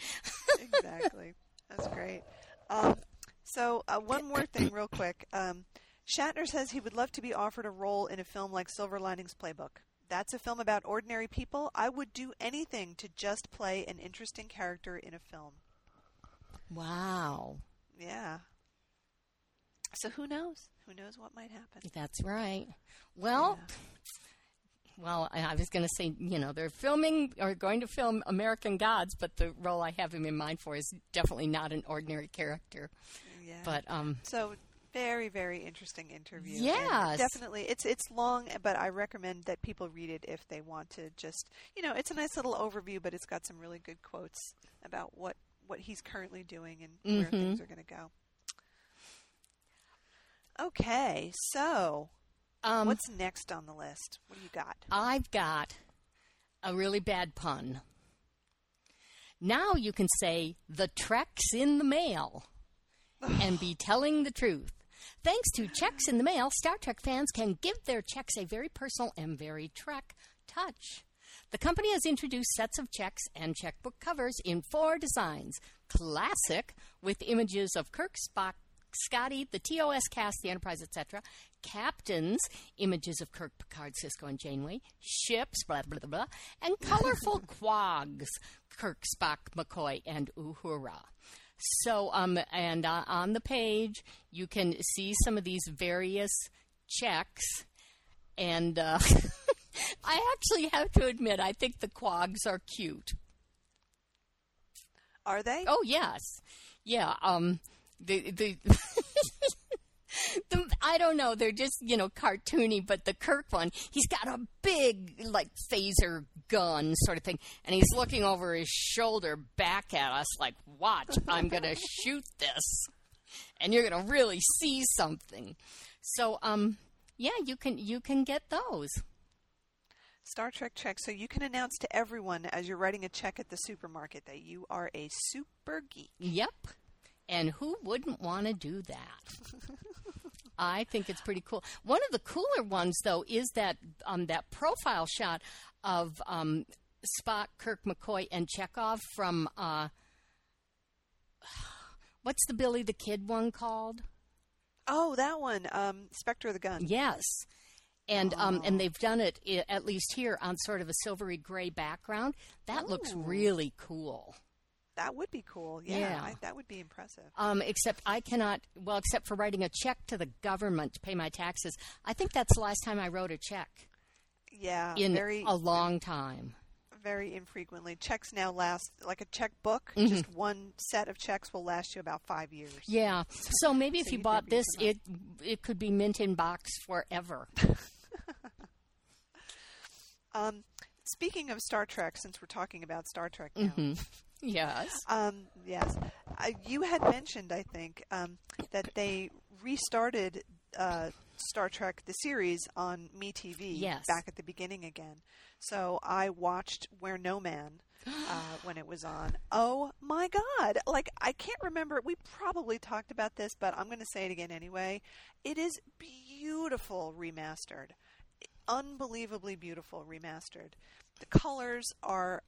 exactly. That's great. Um, so, uh, one more thing, real quick. Um, Shatner says he would love to be offered a role in a film like Silver Linings Playbook. That's a film about ordinary people. I would do anything to just play an interesting character in a film. Wow. Yeah. So who knows? Who knows what might happen? That's right. Well, well, I I was going to say, you know, they're filming or going to film American Gods, but the role I have him in mind for is definitely not an ordinary character. Yeah. But um, So very, very interesting interview. Yeah, definitely. It's it's long, but I recommend that people read it if they want to. Just you know, it's a nice little overview, but it's got some really good quotes about what what he's currently doing and where Mhm. things are going to go. Okay, so um, what's next on the list? What do you got? I've got a really bad pun. Now you can say the Trek's in the mail and be telling the truth. Thanks to checks in the mail, Star Trek fans can give their checks a very personal and very Trek touch. The company has introduced sets of checks and checkbook covers in four designs classic, with images of Kirk, Spock, Scotty, the TOS cast, the Enterprise, etc. Captains, images of Kirk, Picard, Sisko, and Janeway. Ships, blah, blah, blah, blah. And colorful quags, Kirk, Spock, McCoy, and Uhura. So, um, and uh, on the page, you can see some of these various checks. And uh, I actually have to admit, I think the quags are cute. Are they? Oh yes, yeah. Um, the the. the I don't know. They're just you know cartoony, but the Kirk one, he's got a big like phaser gun sort of thing, and he's looking over his shoulder back at us like, "Watch, I'm gonna shoot this, and you're gonna really see something." So um, yeah, you can you can get those. Star Trek check. So you can announce to everyone as you're writing a check at the supermarket that you are a super geek. Yep. And who wouldn't want to do that? I think it's pretty cool. One of the cooler ones, though, is that um, that profile shot of um, Spock, Kirk, McCoy, and Chekhov from uh, what's the Billy the Kid one called? Oh, that one, um, Spectre of the Gun. Yes. And um, and they've done it at least here on sort of a silvery gray background. That looks really cool. That would be cool. Yeah, Yeah. I, that would be impressive. Um, except I cannot, well, except for writing a check to the government to pay my taxes. I think that's the last time I wrote a check Yeah, in very a long time. very infrequently. Checks now last like a checkbook. Mm-hmm. Just one set of checks will last you about five years. Yeah. So maybe if you you'd bought this, it it could be mint in box forever. Um, speaking of Star Trek, since we're talking about Star Trek now, Mhm. yes. um, yes, uh, you had mentioned, I think, um, that they restarted uh, Star Trek the series on MeTV Yes. back at the beginning again. So I watched Where No Man. Uh, when it was on. Oh my God! Like I can't remember. We probably talked about this, but I'm going to say it again anyway. It is beautiful remastered, unbelievably beautiful remastered. The colors are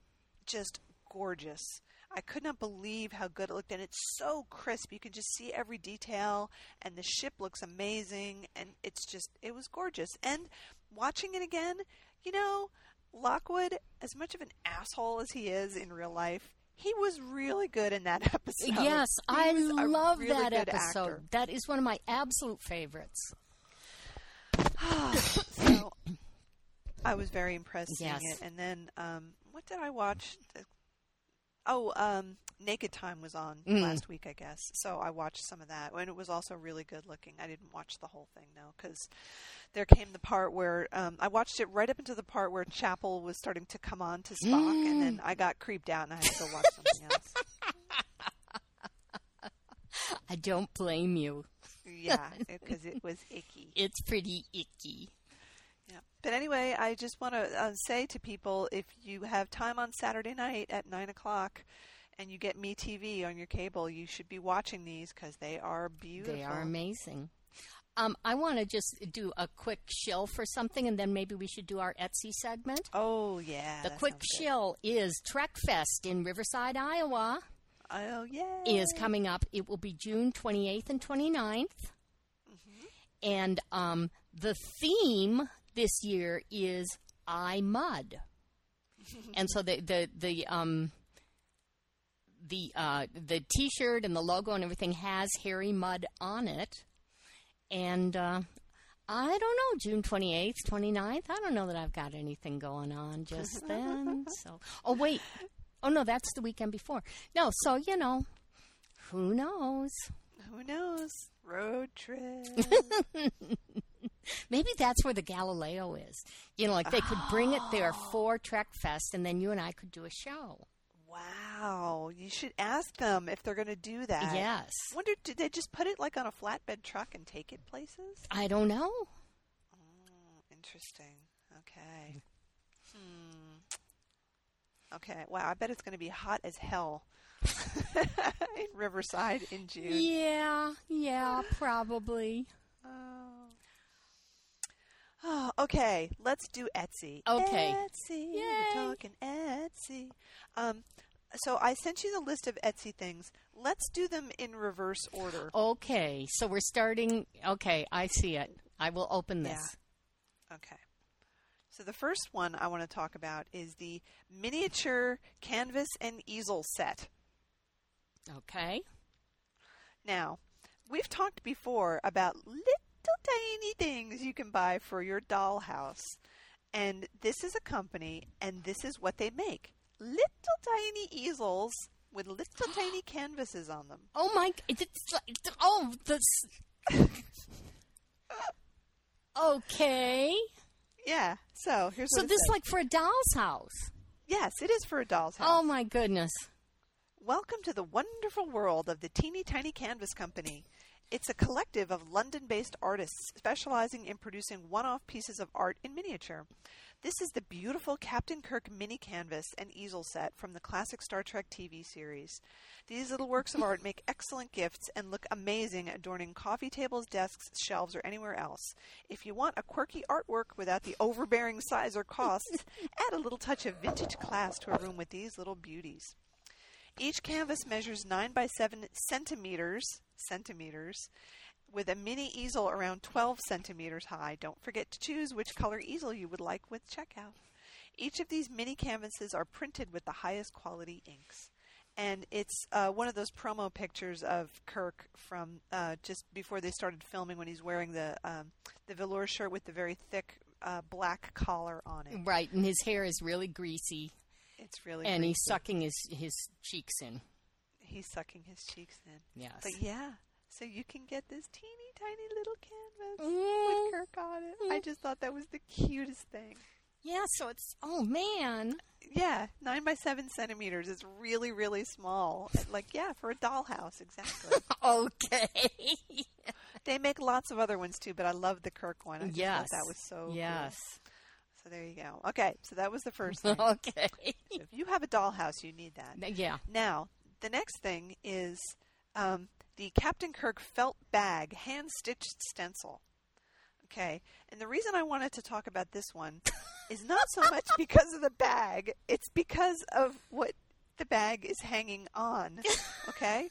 just gorgeous. I could not believe how good it looked, and it's so crisp. You can just see every detail, and the ship looks amazing, and it's just, it was gorgeous. And watching it again, you know, Lockwood, as much of an asshole as he is in real life, he was really good in that episode. yes, He I love really that episode. actor. That is one of my absolute favorites. so I was very impressed Yes. seeing it. And then, um, what did I watch? Oh, um, Naked Time was on Mm. last week, I guess. So I watched some of that, and it was also really good looking. I didn't watch the whole thing though, because there came the part where um, I watched it right up into the part where Chapel was starting to come on to Spock, and then I got creeped out, and I had to go watch something else. I don't blame you. Yeah, because it was icky. It's pretty icky. But anyway, I just want to uh, say to people if you have time on Saturday night at 9 o'clock and you get MeTV on your cable, you should be watching these because they are beautiful. They are amazing. Um, I want to just do a quick shill for something, and then maybe we should do our Etsy segment. Oh, yeah. The quick good. shill is Trekfest in Riverside, Iowa, Oh, yeah. is coming up. It will be June 28th and 29th. And um, the theme this year is I Mudd. and so the the the um the uh the t-shirt and the logo and everything has Harry Mudd on it. And uh I don't know, June 28th, 29th. I don't know that I've got anything going on just then. So, oh wait. Oh no, that's the weekend before. No, so you know, who knows? Who knows? Road trip. Maybe that's where the Galileo is. You know, like they could bring it there for Trekfest and then you and I could do a show. wow. You should ask them if they're going to do that. Yes. Wonder, did they just put it like on a flatbed truck and take it places? I don't know. Oh, interesting. Okay. Hmm. Okay. Wow. I bet it's going to be hot as hell in Riverside in June. Yeah, yeah, probably. Oh. Okay, let's do Etsy. Okay. Etsy. Yay. We're talking Etsy. Um, so I sent you the list of Etsy things. Let's do them in reverse order. Okay, so we're starting. Okay, I see it. I will open this. Okay. So the first one I want to talk about is the miniature canvas and easel set. Okay. Now, we've talked before about little tiny things you can buy for your dollhouse. And this is a company, and this is what they make little tiny easels with little tiny canvases on them. Oh my! It's, it's- oh, this. okay. Yeah, so here's So what this is like for a doll's house. Yes, it is for a doll's house. Oh my goodness. Welcome to the wonderful world of the Teeny Tiny Canvas Company. It's a collective of London based artists specializing in producing one off pieces of art in miniature. This is the beautiful Captain Kirk mini canvas and easel set from the classic Star Trek TV series. These little works of art make excellent gifts and look amazing adorning coffee tables, desks, shelves, or anywhere else. If you want a quirky artwork without the overbearing size or costs, add a little touch of vintage class to a room with these little beauties. Each canvas measures 9 by 7 centimeters, centimeters, with a mini easel around 12 centimeters high. Don't forget to choose which color easel you would like with checkout. Each of these mini canvases are printed with the highest quality inks. And it's uh, one of those promo pictures of Kirk from uh, just before they started filming when he's wearing the um, the velour shirt with the very thick uh, black collar on it. Right, and his hair is really greasy, It's really and he's sucking his his cheeks in. He's sucking his cheeks in. Yes. But yeah, so you can get this teeny tiny little canvas Mm. with Kirk on it. I just thought that was the cutest thing. Yeah. So it's oh man. Yeah, nine by seven centimeters It's really, really small. Like, yeah, for a dollhouse, exactly. Okay. they make lots of other ones too, but I love the Kirk one. I just yes. thought that was so. cool. Yes. So there you go. Okay, so that was the first thing. Okay. So if you have a dollhouse, you need that. yeah. Now, the next thing is um, the Captain Kirk felt bag hand stitched stencil. Okay, and the reason I wanted to talk about this one is not so much because of the bag, it's because of what the bag is hanging on. Okay?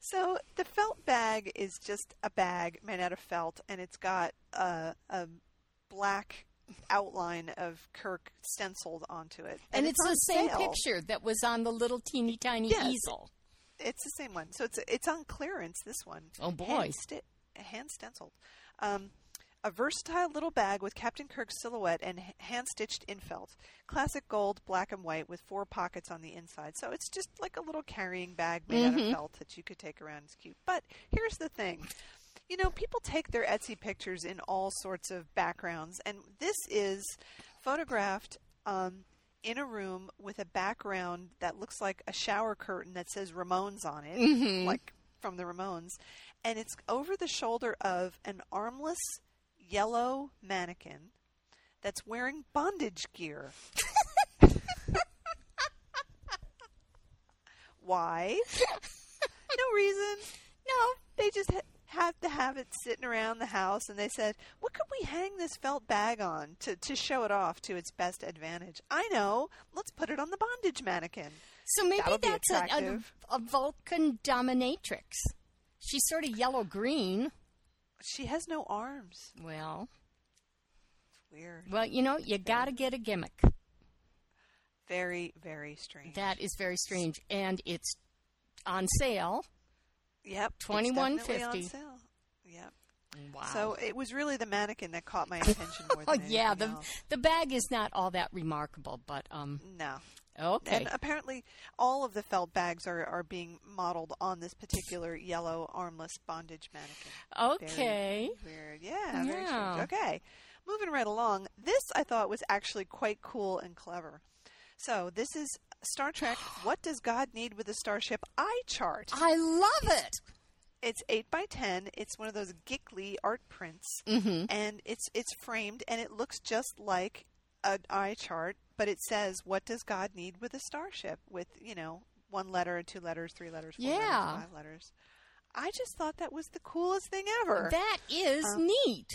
so the felt bag is just a bag made out of felt, and it's got a, a black outline of Kirk stenciled onto it. And, it's, on the same sale. picture that was on the little teeny tiny Yes. easel. It's the same one. So it's it's on clearance. This one. Oh, boy. Hand, hand stenciled. Um, a versatile little bag with Captain Kirk's silhouette and hand stitched in felt. Classic gold, black and white, with four pockets on the inside. So it's just like a little carrying bag made out of felt that you could take around. It's cute. But here's the thing. You know, people take their Etsy pictures in all sorts of backgrounds, and this is photographed um, in a room with a background that looks like a shower curtain that says Ramones on it, like from the Ramones, and it's over the shoulder of an armless yellow mannequin that's wearing bondage gear. Why? no reason. No, they just ha- have to have it sitting around the house, and they said, "What could we hang this felt bag on to to show it off to its best advantage?" I know. Let's put it on the bondage mannequin. So maybe That'll that's a, a, a Vulcan dominatrix. She's sort of yellow green. She has no arms. Well, It's weird. well, you know, you got to get a gimmick. Very, very strange. That is very strange, and it's on sale. Yep. it's $21.50. definitely on sale. Yep. Wow. So it was really the mannequin that caught my attention more Oh than yeah, the else. the bag is not all that remarkable, but um, No. okay. And apparently, all of the felt bags are, are being modeled on this particular yellow armless bondage mannequin. Very Okay. weird. Yeah, very Yeah. strange. Okay. Moving right along. This I thought was actually quite cool and clever. So, this is Star Trek What Does God Need with a Starship Eye Chart. I love it. It's 8 by 10. It's one of those giggly art prints. Mm-hmm. And it's it's framed and it looks just like an eye chart, but it says what does God need with a starship with, you know, one letter, two letters, three letters, four Yeah. letters, five letters. I just thought that was the coolest thing ever. That is Um, neat.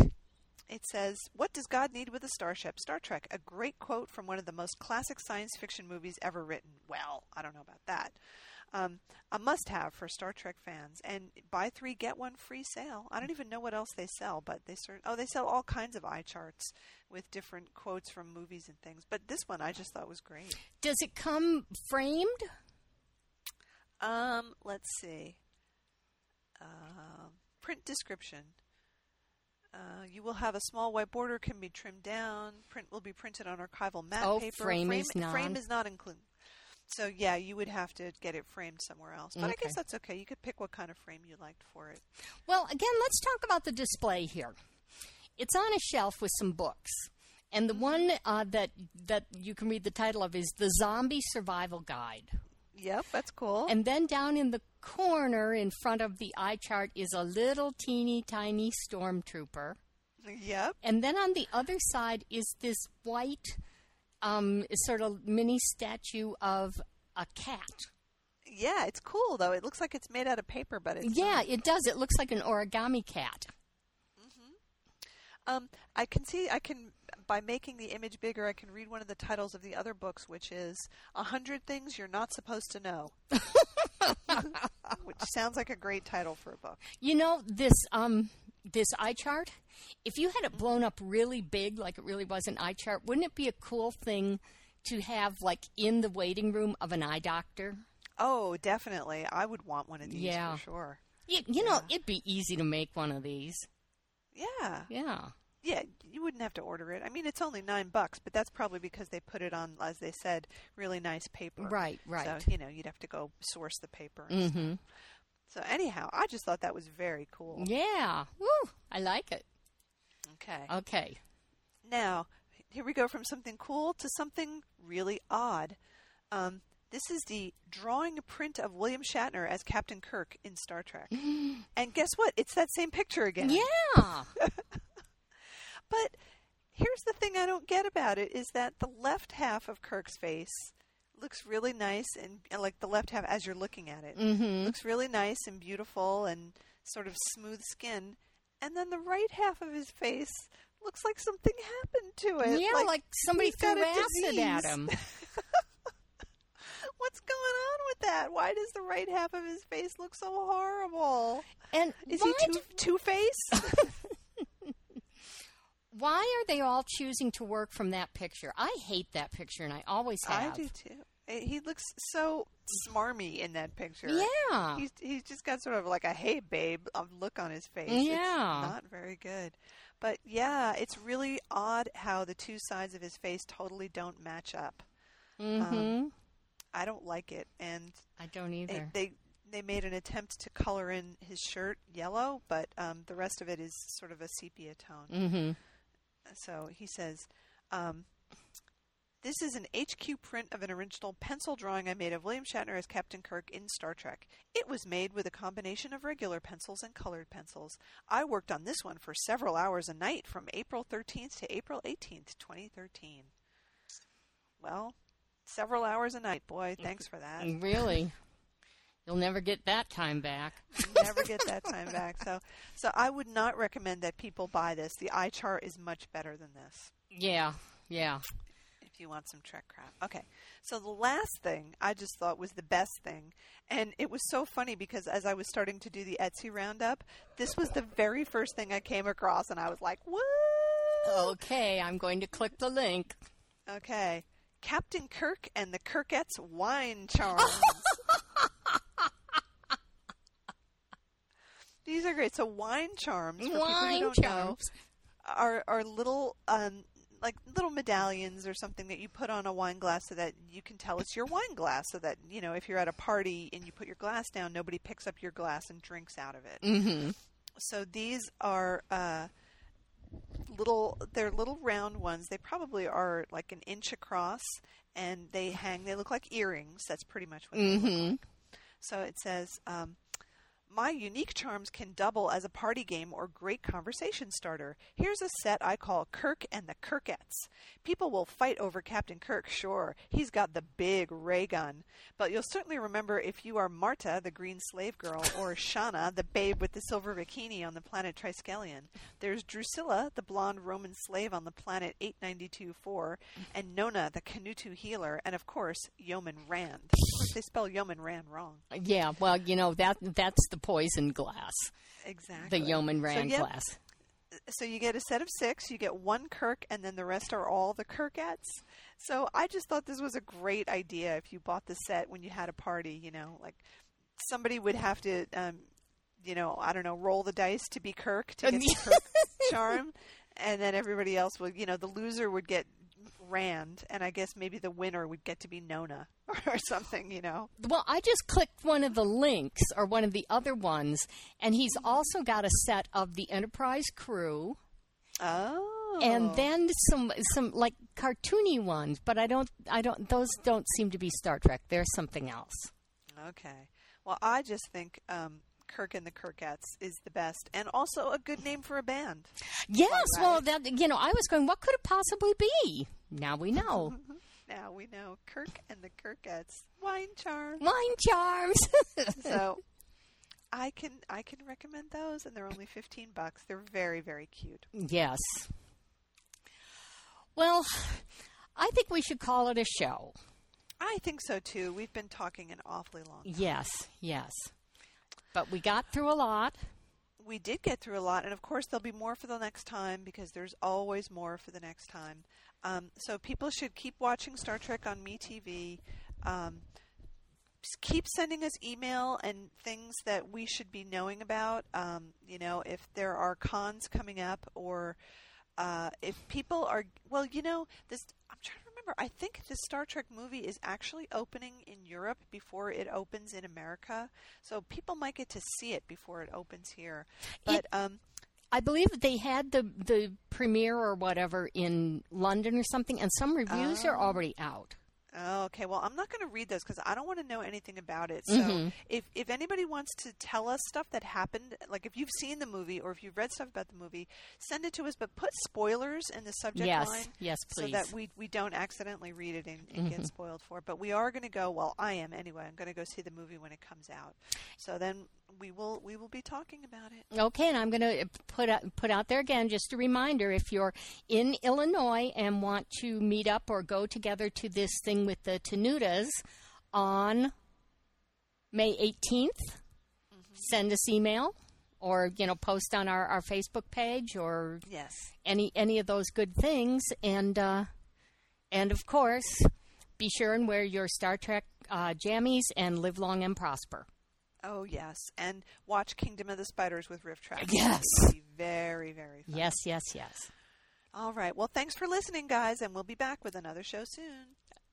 It says, What does God need with a starship? Star Trek, a great quote from one of the most classic science fiction movies ever written. Well, I don't know about that. Um, a must have for Star Trek fans. And buy three, get one free sale. I don't even know what else they sell, but they sort oh, they sell all kinds of eye charts with different quotes from movies and things. But this one I just thought was great. Does it come framed? Um, let's see. Um print description. Uh, you will have a small white border, can be trimmed down. Print will be printed on archival matte Oh, paper. frame is frame is not included. So yeah, you would have to get it framed somewhere else. But I guess that's okay. You could pick what kind of frame you liked for it. Well, again, let's talk about the display here. It's on a shelf with some books, and the one uh, that that you can read the title of is the Zombie Survival Guide. Yep, that's cool. And then down in the corner in front of the eye chart is a little teeny tiny stormtrooper. yep, And then on the other side is this white um, sort of mini statue of a cat. yeah, it's cool though. It looks like it's made out of paper, but it's Yeah, not. it does. It looks like an origami cat. Um, I can see. I can by making the image bigger. I can read one of the titles of the other books, which is "A Hundred Things You're Not Supposed to Know," which sounds like a great title for a book. You know this um this eye chart. If you had it blown up really big, like it really was an eye chart, wouldn't it be a cool thing to have like in the waiting room of an eye doctor? Oh, definitely. I would want one of these Yeah. for sure. You, you know, it'd be easy to make one of these. Yeah. Yeah. Yeah, you wouldn't have to order it. I mean, it's only nine bucks, but that's probably because they put it on, as they said, really nice paper. Right, right. So you know, you'd have to go source the paper. And Mhm. stuff. So anyhow, I just thought that was very cool. Yeah. Woo! I like it. Okay. Okay. Now, here we go from something cool to something really odd. Um, this is the drawing print of William Shatner as Captain Kirk in Star Trek. and guess what? It's that same picture again. Yeah. But here's the thing I don't get about it is that the left half of Kirk's face looks really nice and, and like the left half as you're looking at it Mhm. looks really nice and beautiful and sort of smooth skin. And then the right half of his face looks like something happened to it. Yeah, like, somebody threw acid at him. what's going on with that? Why does the right half of his face look so horrible? And is he two two face why are they all choosing to work from that picture? I hate that picture, and I always have. I do too. Uh, He looks so smarmy in that picture. Yeah. He's he's just got sort of like a hey babe um, look on his face. Yeah. It's not very good. But yeah, it's really odd how the two sides of his face totally don't match up. Mm-hmm. I don't like it and I don't they, either. they they made an attempt to color in his shirt yellow, but um, the rest of it is sort of a sepia tone. mm-hmm. So he says, um, This is an HQ print of an original pencil drawing I made of William Shatner as Captain Kirk in Star Trek. It was made with a combination of regular pencils and colored pencils. I worked on this one for several hours a night from April 13th to April 18th, 2013. Well, several hours a night, boy. Thanks for that. Really? You'll never get that time back. Never get that time back. So, so I would not recommend that people buy this. The eye chart is much better than this. Yeah, yeah. if you want some Trek crap. Okay. So the last thing I just thought was the best thing. And it was so funny because as I was starting to do the Etsy roundup, this was the very first thing I came across and I was like, "What?" Okay, I'm going to click the link. Okay. Captain Kirk and the Kirkettes wine charms. These are great. So wine charms, for people Wine who don't know, charms. are are little um like little medallions or something that you put on a wine glass so that you can tell it's your wine glass so that you know if you're at a party and you put your glass down nobody picks up your glass and drinks out of it Mm-hmm. so these are uh, little they're little round ones they probably are like an inch across and they hang they look like earrings that's pretty much what they look Mm-hmm. like so it says um, my unique charms can double as a party game or great conversation starter. Here's a set I call Kirk and the Kirkettes. People will fight over Captain Kirk, sure. He's got the big ray gun. But you'll certainly remember if you are Marta, the green slave girl, or Shahna, the babe with the silver bikini on the planet Triskelion. There's Drusilla, the blonde Roman slave on the planet 892-4, and Nona, the Kanutu healer, and of course, Yeoman Rand. They spell Yeoman Rand wrong. Yeah, well, you know that that's the poison glass, Exactly. the Yeoman So, Rand glass. so you get a set of six. You get one Kirk, and then the rest are all the Kirkettes. So I just thought this was a great idea. If you bought the set when you had a party, you know, like somebody would have to, um, you know, I don't know, roll the dice to be Kirk to get the Kirk charm, and then everybody else would, you know, the loser would get Rand, and I guess maybe the winner would get to be Nona or something, you know. Well, I just clicked one of the links or one of the other ones, and he's also got a set of the Enterprise crew. Oh, and then some some like cartoony ones but i don't i don't those don't seem to be star trek They're something else Okay. Well, I just think um, Kirk and the Kirkettes is the best, and also a good name for a band. yes right. well that you know i was going what could it possibly be now we know Now we know Kirk and the Kirkettes. Wine charms, wine charms so I can I can recommend those, and they're only fifteen bucks. They're very very cute. yes well i think we should call it a show I think so too. We've been talking an awfully long. time. yes yes but we got through a lot We did get through a lot, and of course there'll be more for the next time because there's always more for the next time. Um, so people should keep watching Star Trek on MeTV. Um, keep sending us email and things that we should be knowing about. Um, you know, if there are cons coming up, or uh, if people are well, you know, this. I'm trying to remember. I think the Star Trek movie is actually opening in Europe before it opens in America, so people might get to see it before it opens here. But um, I believe they had the the premiere or whatever in London or something, and some reviews are Oh. already out. Oh, okay. Well, I'm not going to read those because I don't want to know anything about it. So, Mhm. if if anybody wants to tell us stuff that happened, like if you've seen the movie or if you've read stuff about the movie, send it to us. But put spoilers in the subject yes, line yes, so please. that we we don't accidentally read it and, and get spoiled for. it. But we are going to go. Well, I am anyway. I'm going to go see the movie when it comes out. So then we will we will be talking about it. Okay, and I'm going to put out, put out there again just a reminder if you're in Illinois and want to meet up or go together to this thing with the Tenutas on May 18th, send us email or you know post on our, our Facebook page or Yes. any any of those good things and uh, and of course be sure and wear your Star Trek uh, jammies and live long and prosper. Oh yes, and watch Kingdom of the Spiders with RiffTrax. Yes. Very very fun. Yes, yes, yes. All right. Well, thanks for listening, guys, and we'll be back with another show soon.